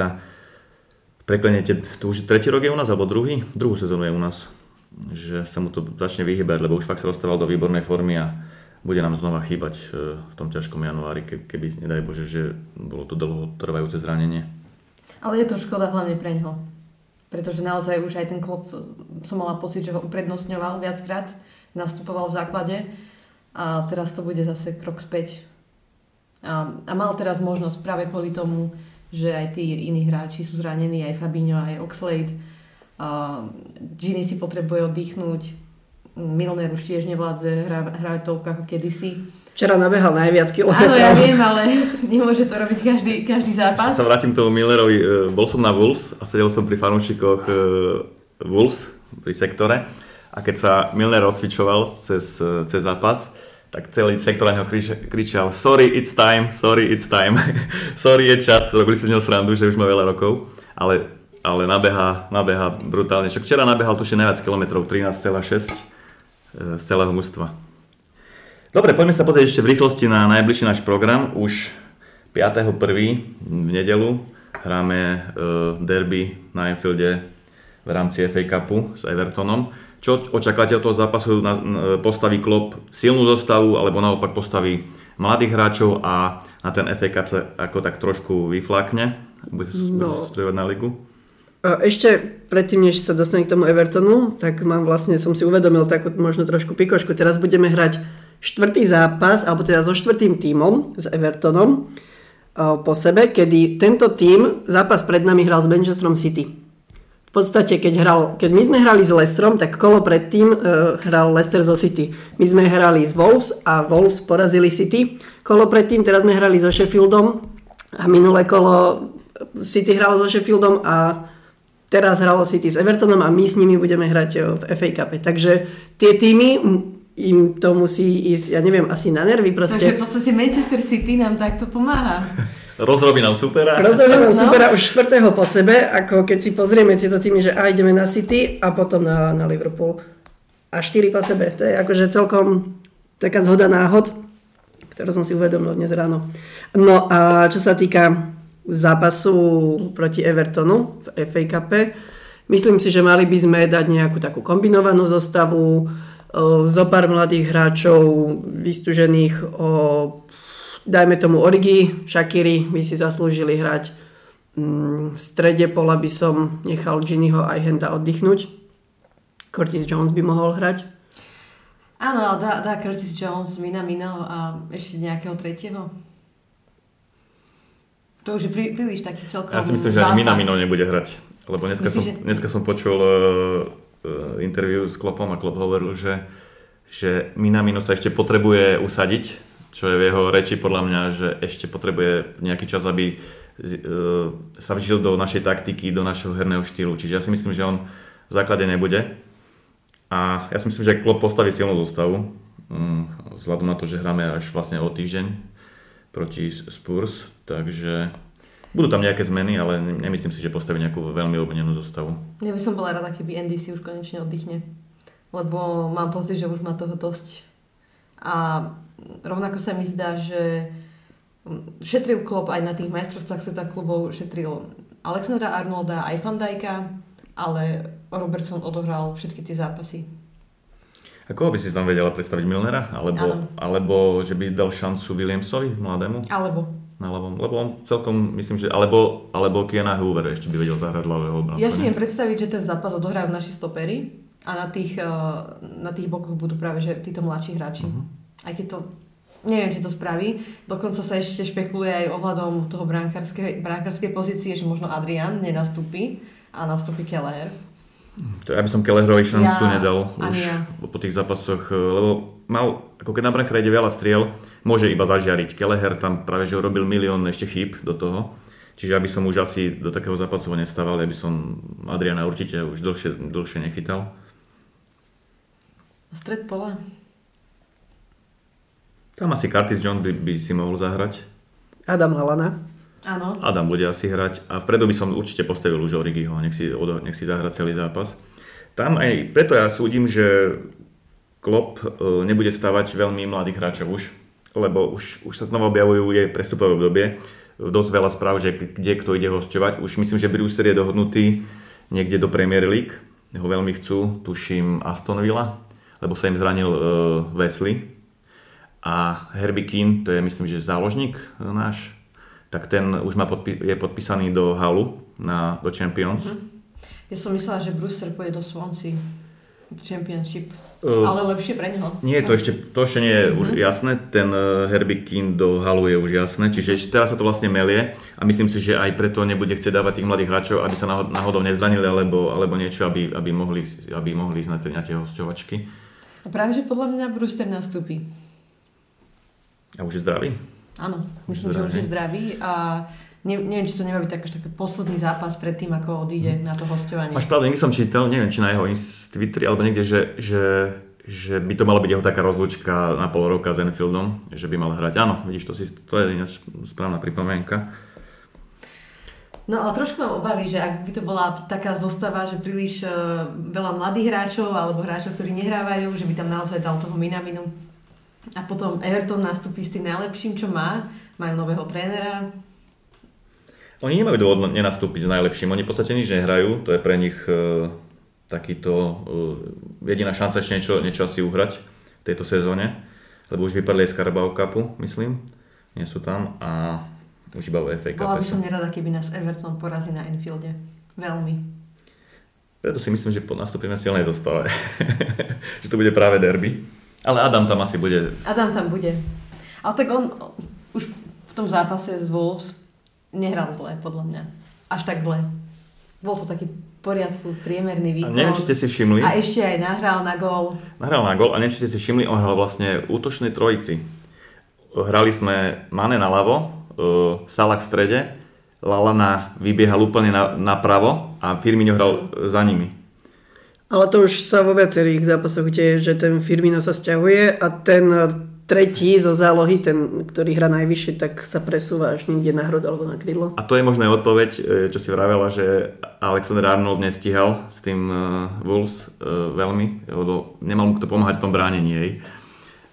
tá prekleniete, tu už tretí rok je u nás, alebo druhý? Druhú sezónu je u nás. Že sa mu to začne vyhybať, lebo už fakt sa dostával do výbornej formy a bude nám znova chýbať e, v tom ťažkom januári, keby, nedaj Bože, že bolo to dlho trvajúce zranenie. Ale je to škoda hlavne pre ňoho pretože naozaj už aj ten klub som mala pocit, že ho uprednostňoval viackrát, nastupoval v základe a teraz to bude zase krok späť. A, a mal teraz možnosť práve kvôli tomu, že aj tí iní hráči sú zranení, aj Fabinho, aj Oxlade. A Gini si potrebuje oddychnúť, Milner už tiež nevládze hrať toľko ako kedysi. Včera nabehal najviac kilometrov. Áno, ja viem, ale [laughs] nemôže to robiť každý, každý zápas. Ešte sa vrátim k tomu Millerovi. E, bol som na Wolves a sedel som pri fanúšikoch e, Wolves pri sektore a keď sa Milner rozcvičoval cez, e, cez zápas, tak celý sektor na neho kričal sorry, it's time, sorry, it's time. [laughs] sorry, je čas. Robili si z neho srandu, že už má veľa rokov, ale, ale nabeha, nabeha brutálne. Však včera nabehal tuším najviac kilometrov, 13,6 z celého mužstva. Dobre, poďme sa pozrieť ešte v rýchlosti na najbližší náš program. Už 5.1. v nedelu hráme uh, derby na Anfielde v rámci FA Cupu s Evertonom. Čo očakávate od toho zápasu? Postaví klub silnú zostavu alebo naopak postaví mladých hráčov a na ten FA Cup sa ako tak trošku vyflakne? Bude no. na ligu? Ešte predtým, než sa dostane k tomu Evertonu, tak mám vlastne, som si uvedomil takú možno trošku pikošku. Teraz budeme hrať štvrtý zápas, alebo teda so štvrtým tímom, s Evertonom, po sebe, kedy tento tím zápas pred nami hral s Manchesterom City. V podstate, keď, hral, keď my sme hrali s Leicesterom, tak kolo predtým uh, hral Leicester zo City. My sme hrali s Wolves a Wolves porazili City. Kolo predtým, teraz sme hrali so Sheffieldom a minulé kolo City hralo so Sheffieldom a teraz hralo City s Evertonom a my s nimi budeme hrať v FA Cup. Takže tie týmy im to musí ísť, ja neviem, asi na nervy proste. Takže v podstate Manchester City nám takto pomáha. [laughs] Rozrobí nám supera. Rozrobí nám no. supera už štvrtého po sebe, ako keď si pozrieme tieto týmy, že a ideme na City a potom na, na Liverpool. A štyri po sebe. To je akože celkom taká zhoda náhod, ktorú som si uvedomil dnes ráno. No a čo sa týka zápasu proti Evertonu v FA Cup, myslím si, že mali by sme dať nejakú takú kombinovanú zostavu, zo pár mladých hráčov vystúžených o, dajme tomu Origi, Shakiri by si zaslúžili hrať. Mm, v strede pola by som nechal Ginnyho aj Henda oddychnúť. Curtis Jones by mohol hrať. Áno, ale dá, dá Curtis Jones, Mina Mino a ešte nejakého tretieho. To už je prí, príliš taký celkom Ja si myslím, že ani Mina Mino nebude hrať. Lebo dneska, Myslíš, som, že... dneska som počul uh, interviu s Klopom a Klop hovoril, že, že Minamino sa ešte potrebuje usadiť, čo je v jeho reči podľa mňa, že ešte potrebuje nejaký čas, aby eh, sa vžil do našej taktiky, do našeho herného štýlu. Čiže ja si myslím, že on v základe nebude. A ja si myslím, že Klopp postaví silnú zostavu, mm, vzhľadom na to, že hráme až vlastne o týždeň proti Spurs, takže budú tam nejaké zmeny, ale nemyslím si, že postaví nejakú veľmi obmenenú zostavu. Ja by som bola rada, keby Andy už konečne oddychne. Lebo mám pocit, že už má toho dosť. A rovnako sa mi zdá, že šetril klub aj na tých majstrovstvách sveta klubov, šetril Alexandra Arnolda aj Fandajka, ale Robertson odohral všetky tie zápasy. A koho by si tam vedela predstaviť Milnera? Alebo, alebo že by dal šancu Williamsovi, mladému? Alebo ľavom, lebo on celkom, myslím, že, alebo, alebo Kiana Hoover ešte by vedel zahrať ľavého obrancu. Ja si viem predstaviť, že ten zápas odohrajú naši stopery a na tých, eh, na tých bokoch budú práve že títo mladší hráči. Uh-huh. Aj keď to, neviem, či to spraví. Dokonca sa ešte špekuluje aj ohľadom toho brankárskej, brankárskej pozície, že možno Adrian nenastúpi a nastúpi Keller. To ja by som Kellerovi šancu ja, nedal už ja. po tých zápasoch, eh, lebo mal, ako keď na brankára ide veľa striel, môže iba zažiariť. Kelleher tam práve že urobil milión ešte chyb do toho. Čiže aby som už asi do takého zápasu nestával, aby som Adriana určite už dlhšie, dlhšie nechytal. Stred pola? Tam asi Curtis John by, by si mohol zahrať. Adam Halana. Áno. Adam bude asi hrať a vpredu by som určite postavil už Origiho, nech si, nech si zahra celý zápas. Tam aj preto ja súdim, že Klopp e, nebude stavať veľmi mladých hráčov už, lebo už, už sa znova objavujú je prestupové obdobie. Dosť veľa správ, že kde kto ide hostovať. Už myslím, že Brewster je dohodnutý niekde do Premier League. Ho veľmi chcú, tuším Aston Villa, lebo sa im zranil uh, Wesley. A Herbie Keane, to je myslím, že záložník náš, tak ten už má podpi- je podpísaný do Halu na, do Champions. Mm-hmm. Ja som myslela, že Brewster pôjde do Swansea Championship. Uh, ale lepšie pre neho. Nie, to ešte, to ešte nie je uh-huh. už mhm. jasné. Ten uh, Herbie King do halu je už jasné, čiže teraz sa to vlastne melie a myslím si, že aj preto nebude chcieť dávať tých mladých hráčov, aby sa náhodou nezranili alebo, alebo niečo, aby, aby, mohli, aby mohli ísť na, tie, na tie hosťovačky. A práve, že podľa mňa Brewster nastúpi. A už je zdravý? Áno, myslím, že už je zdravý a ne, neviem, či to nemá byť taký posledný zápas pred tým, ako odíde na to hostovanie. Máš pravdu, niekde som čítal, neviem, či na jeho Twitteri alebo niekde, že, že, že by to mala byť jeho taká rozlúčka na pol roka s Enfieldom, že by mal hrať. Áno, vidíš, to, si, to je ináč správna pripomienka. No ale trošku mám obavy, že ak by to bola taká zostava, že príliš uh, veľa mladých hráčov alebo hráčov, ktorí nehrávajú, že by tam naozaj dal toho Minaminu. A potom Everton nastúpi s tým najlepším, čo má. Majú nového trénera, oni nemajú dôvod nenastúpiť s najlepším, oni v podstate nič nehrajú, to je pre nich e, takýto e, jediná šanca ešte niečo, niečo asi uhrať v tejto sezóne, lebo už vypadli aj z Carabao Cupu, myslím, nie sú tam. A už iba v FA Cup. Bola by som nerada, keby nás Everton porazí na Enfielde. Veľmi. Preto si myslím, že nastúpime v silnej zostave. [laughs] že to bude práve derby. Ale Adam tam asi bude. Adam tam bude. Ale tak on už v tom zápase z Wolves nehral zle, podľa mňa. Až tak zle. Bol to taký poriadku, priemerný výkon. A neviem, či ste si všimli. A ešte aj nahral na gól. Nahral na gól a neviem, či ste si všimli, on hral vlastne útočnej trojici. Hrali sme Mane na ľavo, uh, Salah v strede, Lalana vybiehal úplne na, napravo a Firmino hral za nimi. Ale to už sa vo viacerých zápasoch deje, že ten Firmino sa stiahuje a ten tretí zo zálohy, ten, ktorý hrá najvyššie, tak sa presúva až niekde na hrod alebo na krídlo. A to je možná odpoveď, e, čo si vravela, že Alexander Arnold nestíhal s tým uh, Wolves uh, veľmi, lebo nemal mu kto pomáhať v tom bránení. Hej.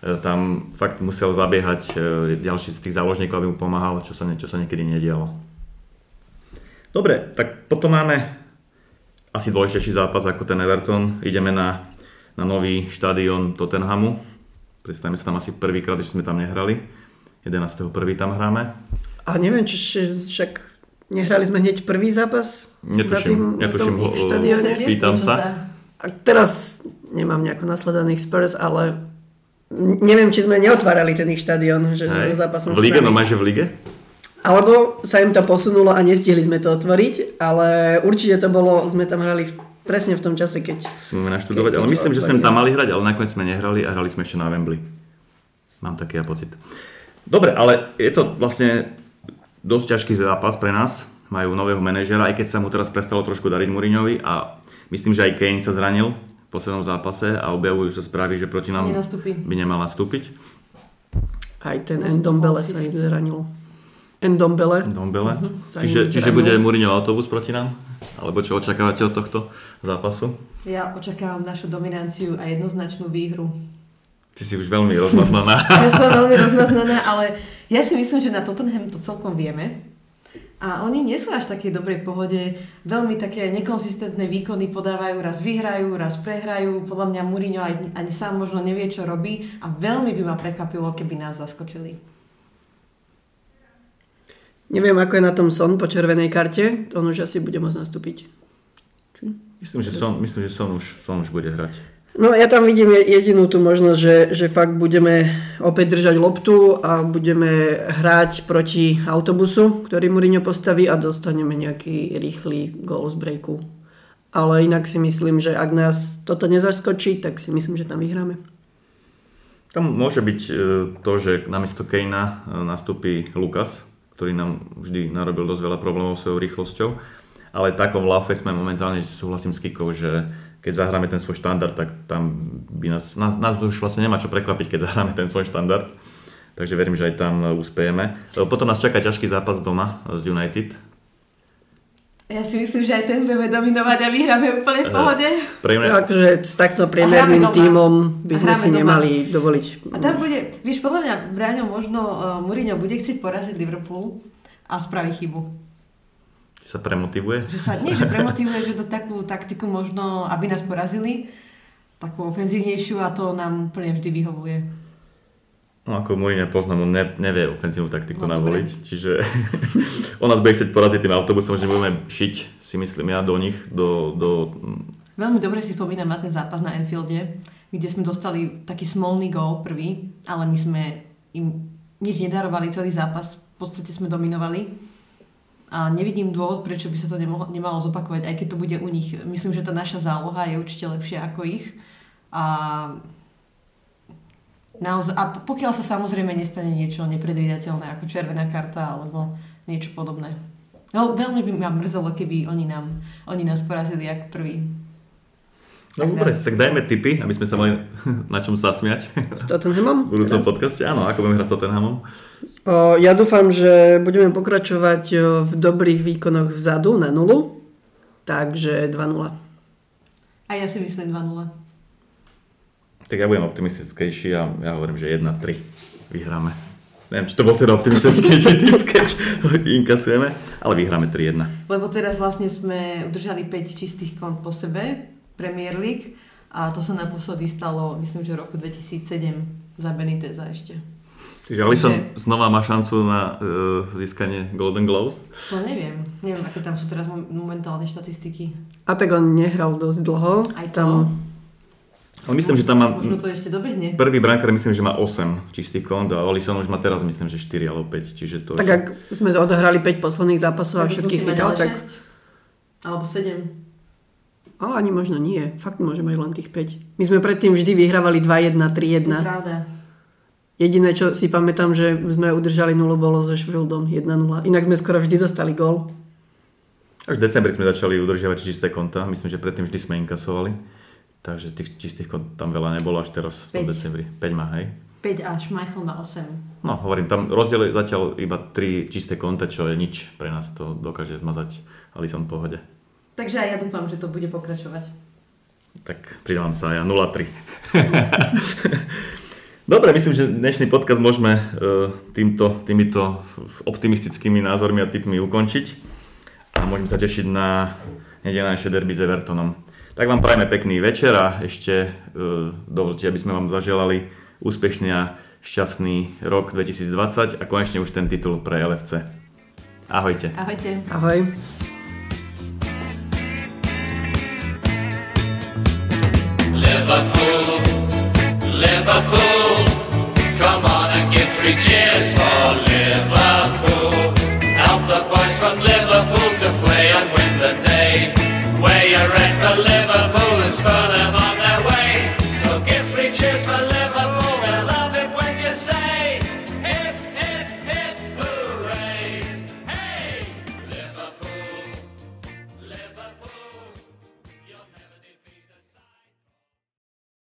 Uh, tam fakt musel zabiehať uh, ďalší z tých záložníkov, aby mu pomáhal, čo sa, čo sa niekedy nedialo. Dobre, tak potom máme asi dôležitejší zápas ako ten Everton. Ideme na, na nový štadión Tottenhamu. Predstavíme sa tam asi prvýkrát, že sme tam nehrali. 11.1. tam hráme. A neviem, či však nehrali sme hneď prvý zápas? Netuším, netuším, ho, pýtam sa. A teraz nemám nejako nasledaných Spurs, ale neviem, či sme neotvárali ten ich štadión, že Hej. zápasom V lige, no máš v lige? Alebo sa im to posunulo a nestihli sme to otvoriť, ale určite to bolo, sme tam hrali v, presne v tom čase, keď... Sme naštudovať, ale myslím, že sme tam mali hrať, ale nakoniec sme nehrali a hrali sme ešte na Wembley. Mám taký ja pocit. Dobre, ale je to vlastne dosť ťažký zápas pre nás. Majú nového manažera, aj keď sa mu teraz prestalo trošku dariť Mourinhovi a myslím, že aj Kane sa zranil poslednom zápase a objavujú sa správy, že proti nám Nenastupí. by nemal nastúpiť. Aj ten Endombele sa im zranil. Endombele. Endombele. Uh-huh. Čiže, čiže bude Mourinho autobus proti nám? Alebo čo očakávate od tohto zápasu? Ja očakávam našu dominanciu a jednoznačnú výhru. Ty si už veľmi rozmaznaná. ja som veľmi rozmaznaná, ale ja si myslím, že na Tottenham to celkom vieme. A oni nie sú až v takej dobrej pohode. Veľmi také nekonzistentné výkony podávajú, raz vyhrajú, raz prehrajú. Podľa mňa Mourinho ani, ani sám možno nevie, čo robí. A veľmi by ma prekvapilo, keby nás zaskočili. Neviem, ako je na tom Son po červenej karte. On už asi bude môcť nastúpiť. Či? Myslím, že Son, myslím, že son, už, son už bude hrať. No ja tam vidím jedinú tú možnosť, že, že fakt budeme opäť držať loptu a budeme hrať proti autobusu, ktorý Mourinho postaví a dostaneme nejaký rýchly gól z breaku. Ale inak si myslím, že ak nás toto nezaskočí, tak si myslím, že tam vyhráme. Tam môže byť e, to, že namiesto Kejna e, nastúpi Lukas, ktorý nám vždy narobil dosť veľa problémov svojou rýchlosťou. Ale takom laufe sme momentálne, súhlasím s Kikou, že keď zahráme ten svoj štandard, tak tam by nás, nás, nás už vlastne nemá čo prekvapiť, keď zahráme ten svoj štandard. Takže verím, že aj tam uspejeme. Potom nás čaká ťažký zápas doma z United, ja si myslím, že aj ten budeme dominovať a vyhráme úplne v pohode. Pre mňa... Takže s takto priemerným tímom by sme si doma. nemali dovoliť. A tam bude, víš, podľa mňa Bráňo možno uh, Mourinho bude chcieť poraziť Liverpool a spraví chybu. Sa premotivuje? Že sa, nie, že premotivuje, že do takú taktiku možno, aby nás porazili, takú ofenzívnejšiu a to nám úplne vždy vyhovuje. No ako Mourinho poznám, on ne, nevie ofenzívnu taktiku no, navoliť, dobre. čiže [laughs] on nás bude chcieť poraziť tým autobusom, že budeme šiť, si myslím ja, do nich, do, do... Veľmi dobre si spomínam na ten zápas na Enfielde, kde sme dostali taký smolný gól prvý, ale my sme im nič nedarovali celý zápas, v podstate sme dominovali. A nevidím dôvod, prečo by sa to nemalo, nemalo zopakovať, aj keď to bude u nich. Myslím, že tá naša záloha je určite lepšia ako ich. A Naozaj, a pokiaľ sa samozrejme nestane niečo nepredvídateľné ako červená karta alebo niečo podobné. No, veľmi by ma mrzelo, keby oni, nám, oni nás porazili ako prvý. No dobre, tak dajme tipy, aby sme sa mali [laughs] na čom sa smiať. S Tottenhamom? V budúcom podcaste, áno, ako budeme hrať s Tottenhamom. O, ja dúfam, že budeme pokračovať v dobrých výkonoch vzadu na nulu, takže 2-0. A ja si myslím 2-0. Tak ja budem optimistickejší a ja hovorím, že 1-3 vyhráme. Neviem, či to bol teda optimistickejší [laughs] typ, keď inkasujeme, ale vyhráme 3-1. Lebo teraz vlastne sme udržali 5 čistých kont po sebe, Premier League, a to sa naposledy stalo, myslím, že v roku 2007 za Beniteza ešte. Čiže Alisson znova má šancu na uh, získanie Golden Gloves? To neviem. Neviem, aké tam sú teraz momentálne štatistiky. A tak on nehral dosť dlho. Aj to. Tam, Ale myslím, že tam má... Možno to ešte dobehne. Prvý brankár myslím, že má 8 čistých kont a Alisson už má teraz myslím, že 4 alebo 5, čiže to... tak ak sme odohrali 5 posledných zápasov a Tak všetkých chytal, tak... 6. Alebo 7. Ale ani možno nie. Fakt môže mať len tých 5. My sme predtým vždy vyhrávali 2-1, To je 3-1. pravda. Jediné, čo si pamätám, že sme udržali nulu, bolo so Sheffieldom 1-0. Inak sme skoro vždy dostali gól. Až v decembri sme začali udržiavať čisté konta, myslím, že predtým vždy sme inkasovali. Takže tých čistých kont tam veľa nebolo až teraz v tom Päť. decembri. 5 má, hej? 5 a Schmeichel má 8. No, hovorím, tam rozdiel je zatiaľ iba 3 čisté konta, čo je nič pre nás, to dokáže zmazať Alisson v pohode. Takže aj ja dúfam, že to bude pokračovať. Tak pridávam sa aj ja 0-3. [laughs] Dobre, myslím, že dnešný podcast môžeme e, týmto, týmito optimistickými názormi a tipmi ukončiť a môžeme sa tešiť na nedelnejšie derby s Evertonom. Tak vám prajeme pekný večer a ešte e, dovolte, aby sme vám zaželali úspešný a šťastný rok 2020 a konečne už ten titul pre LFC. Ahojte. Ahojte. Ahoj. Liverpool. Come on and give three cheers for Liverpool.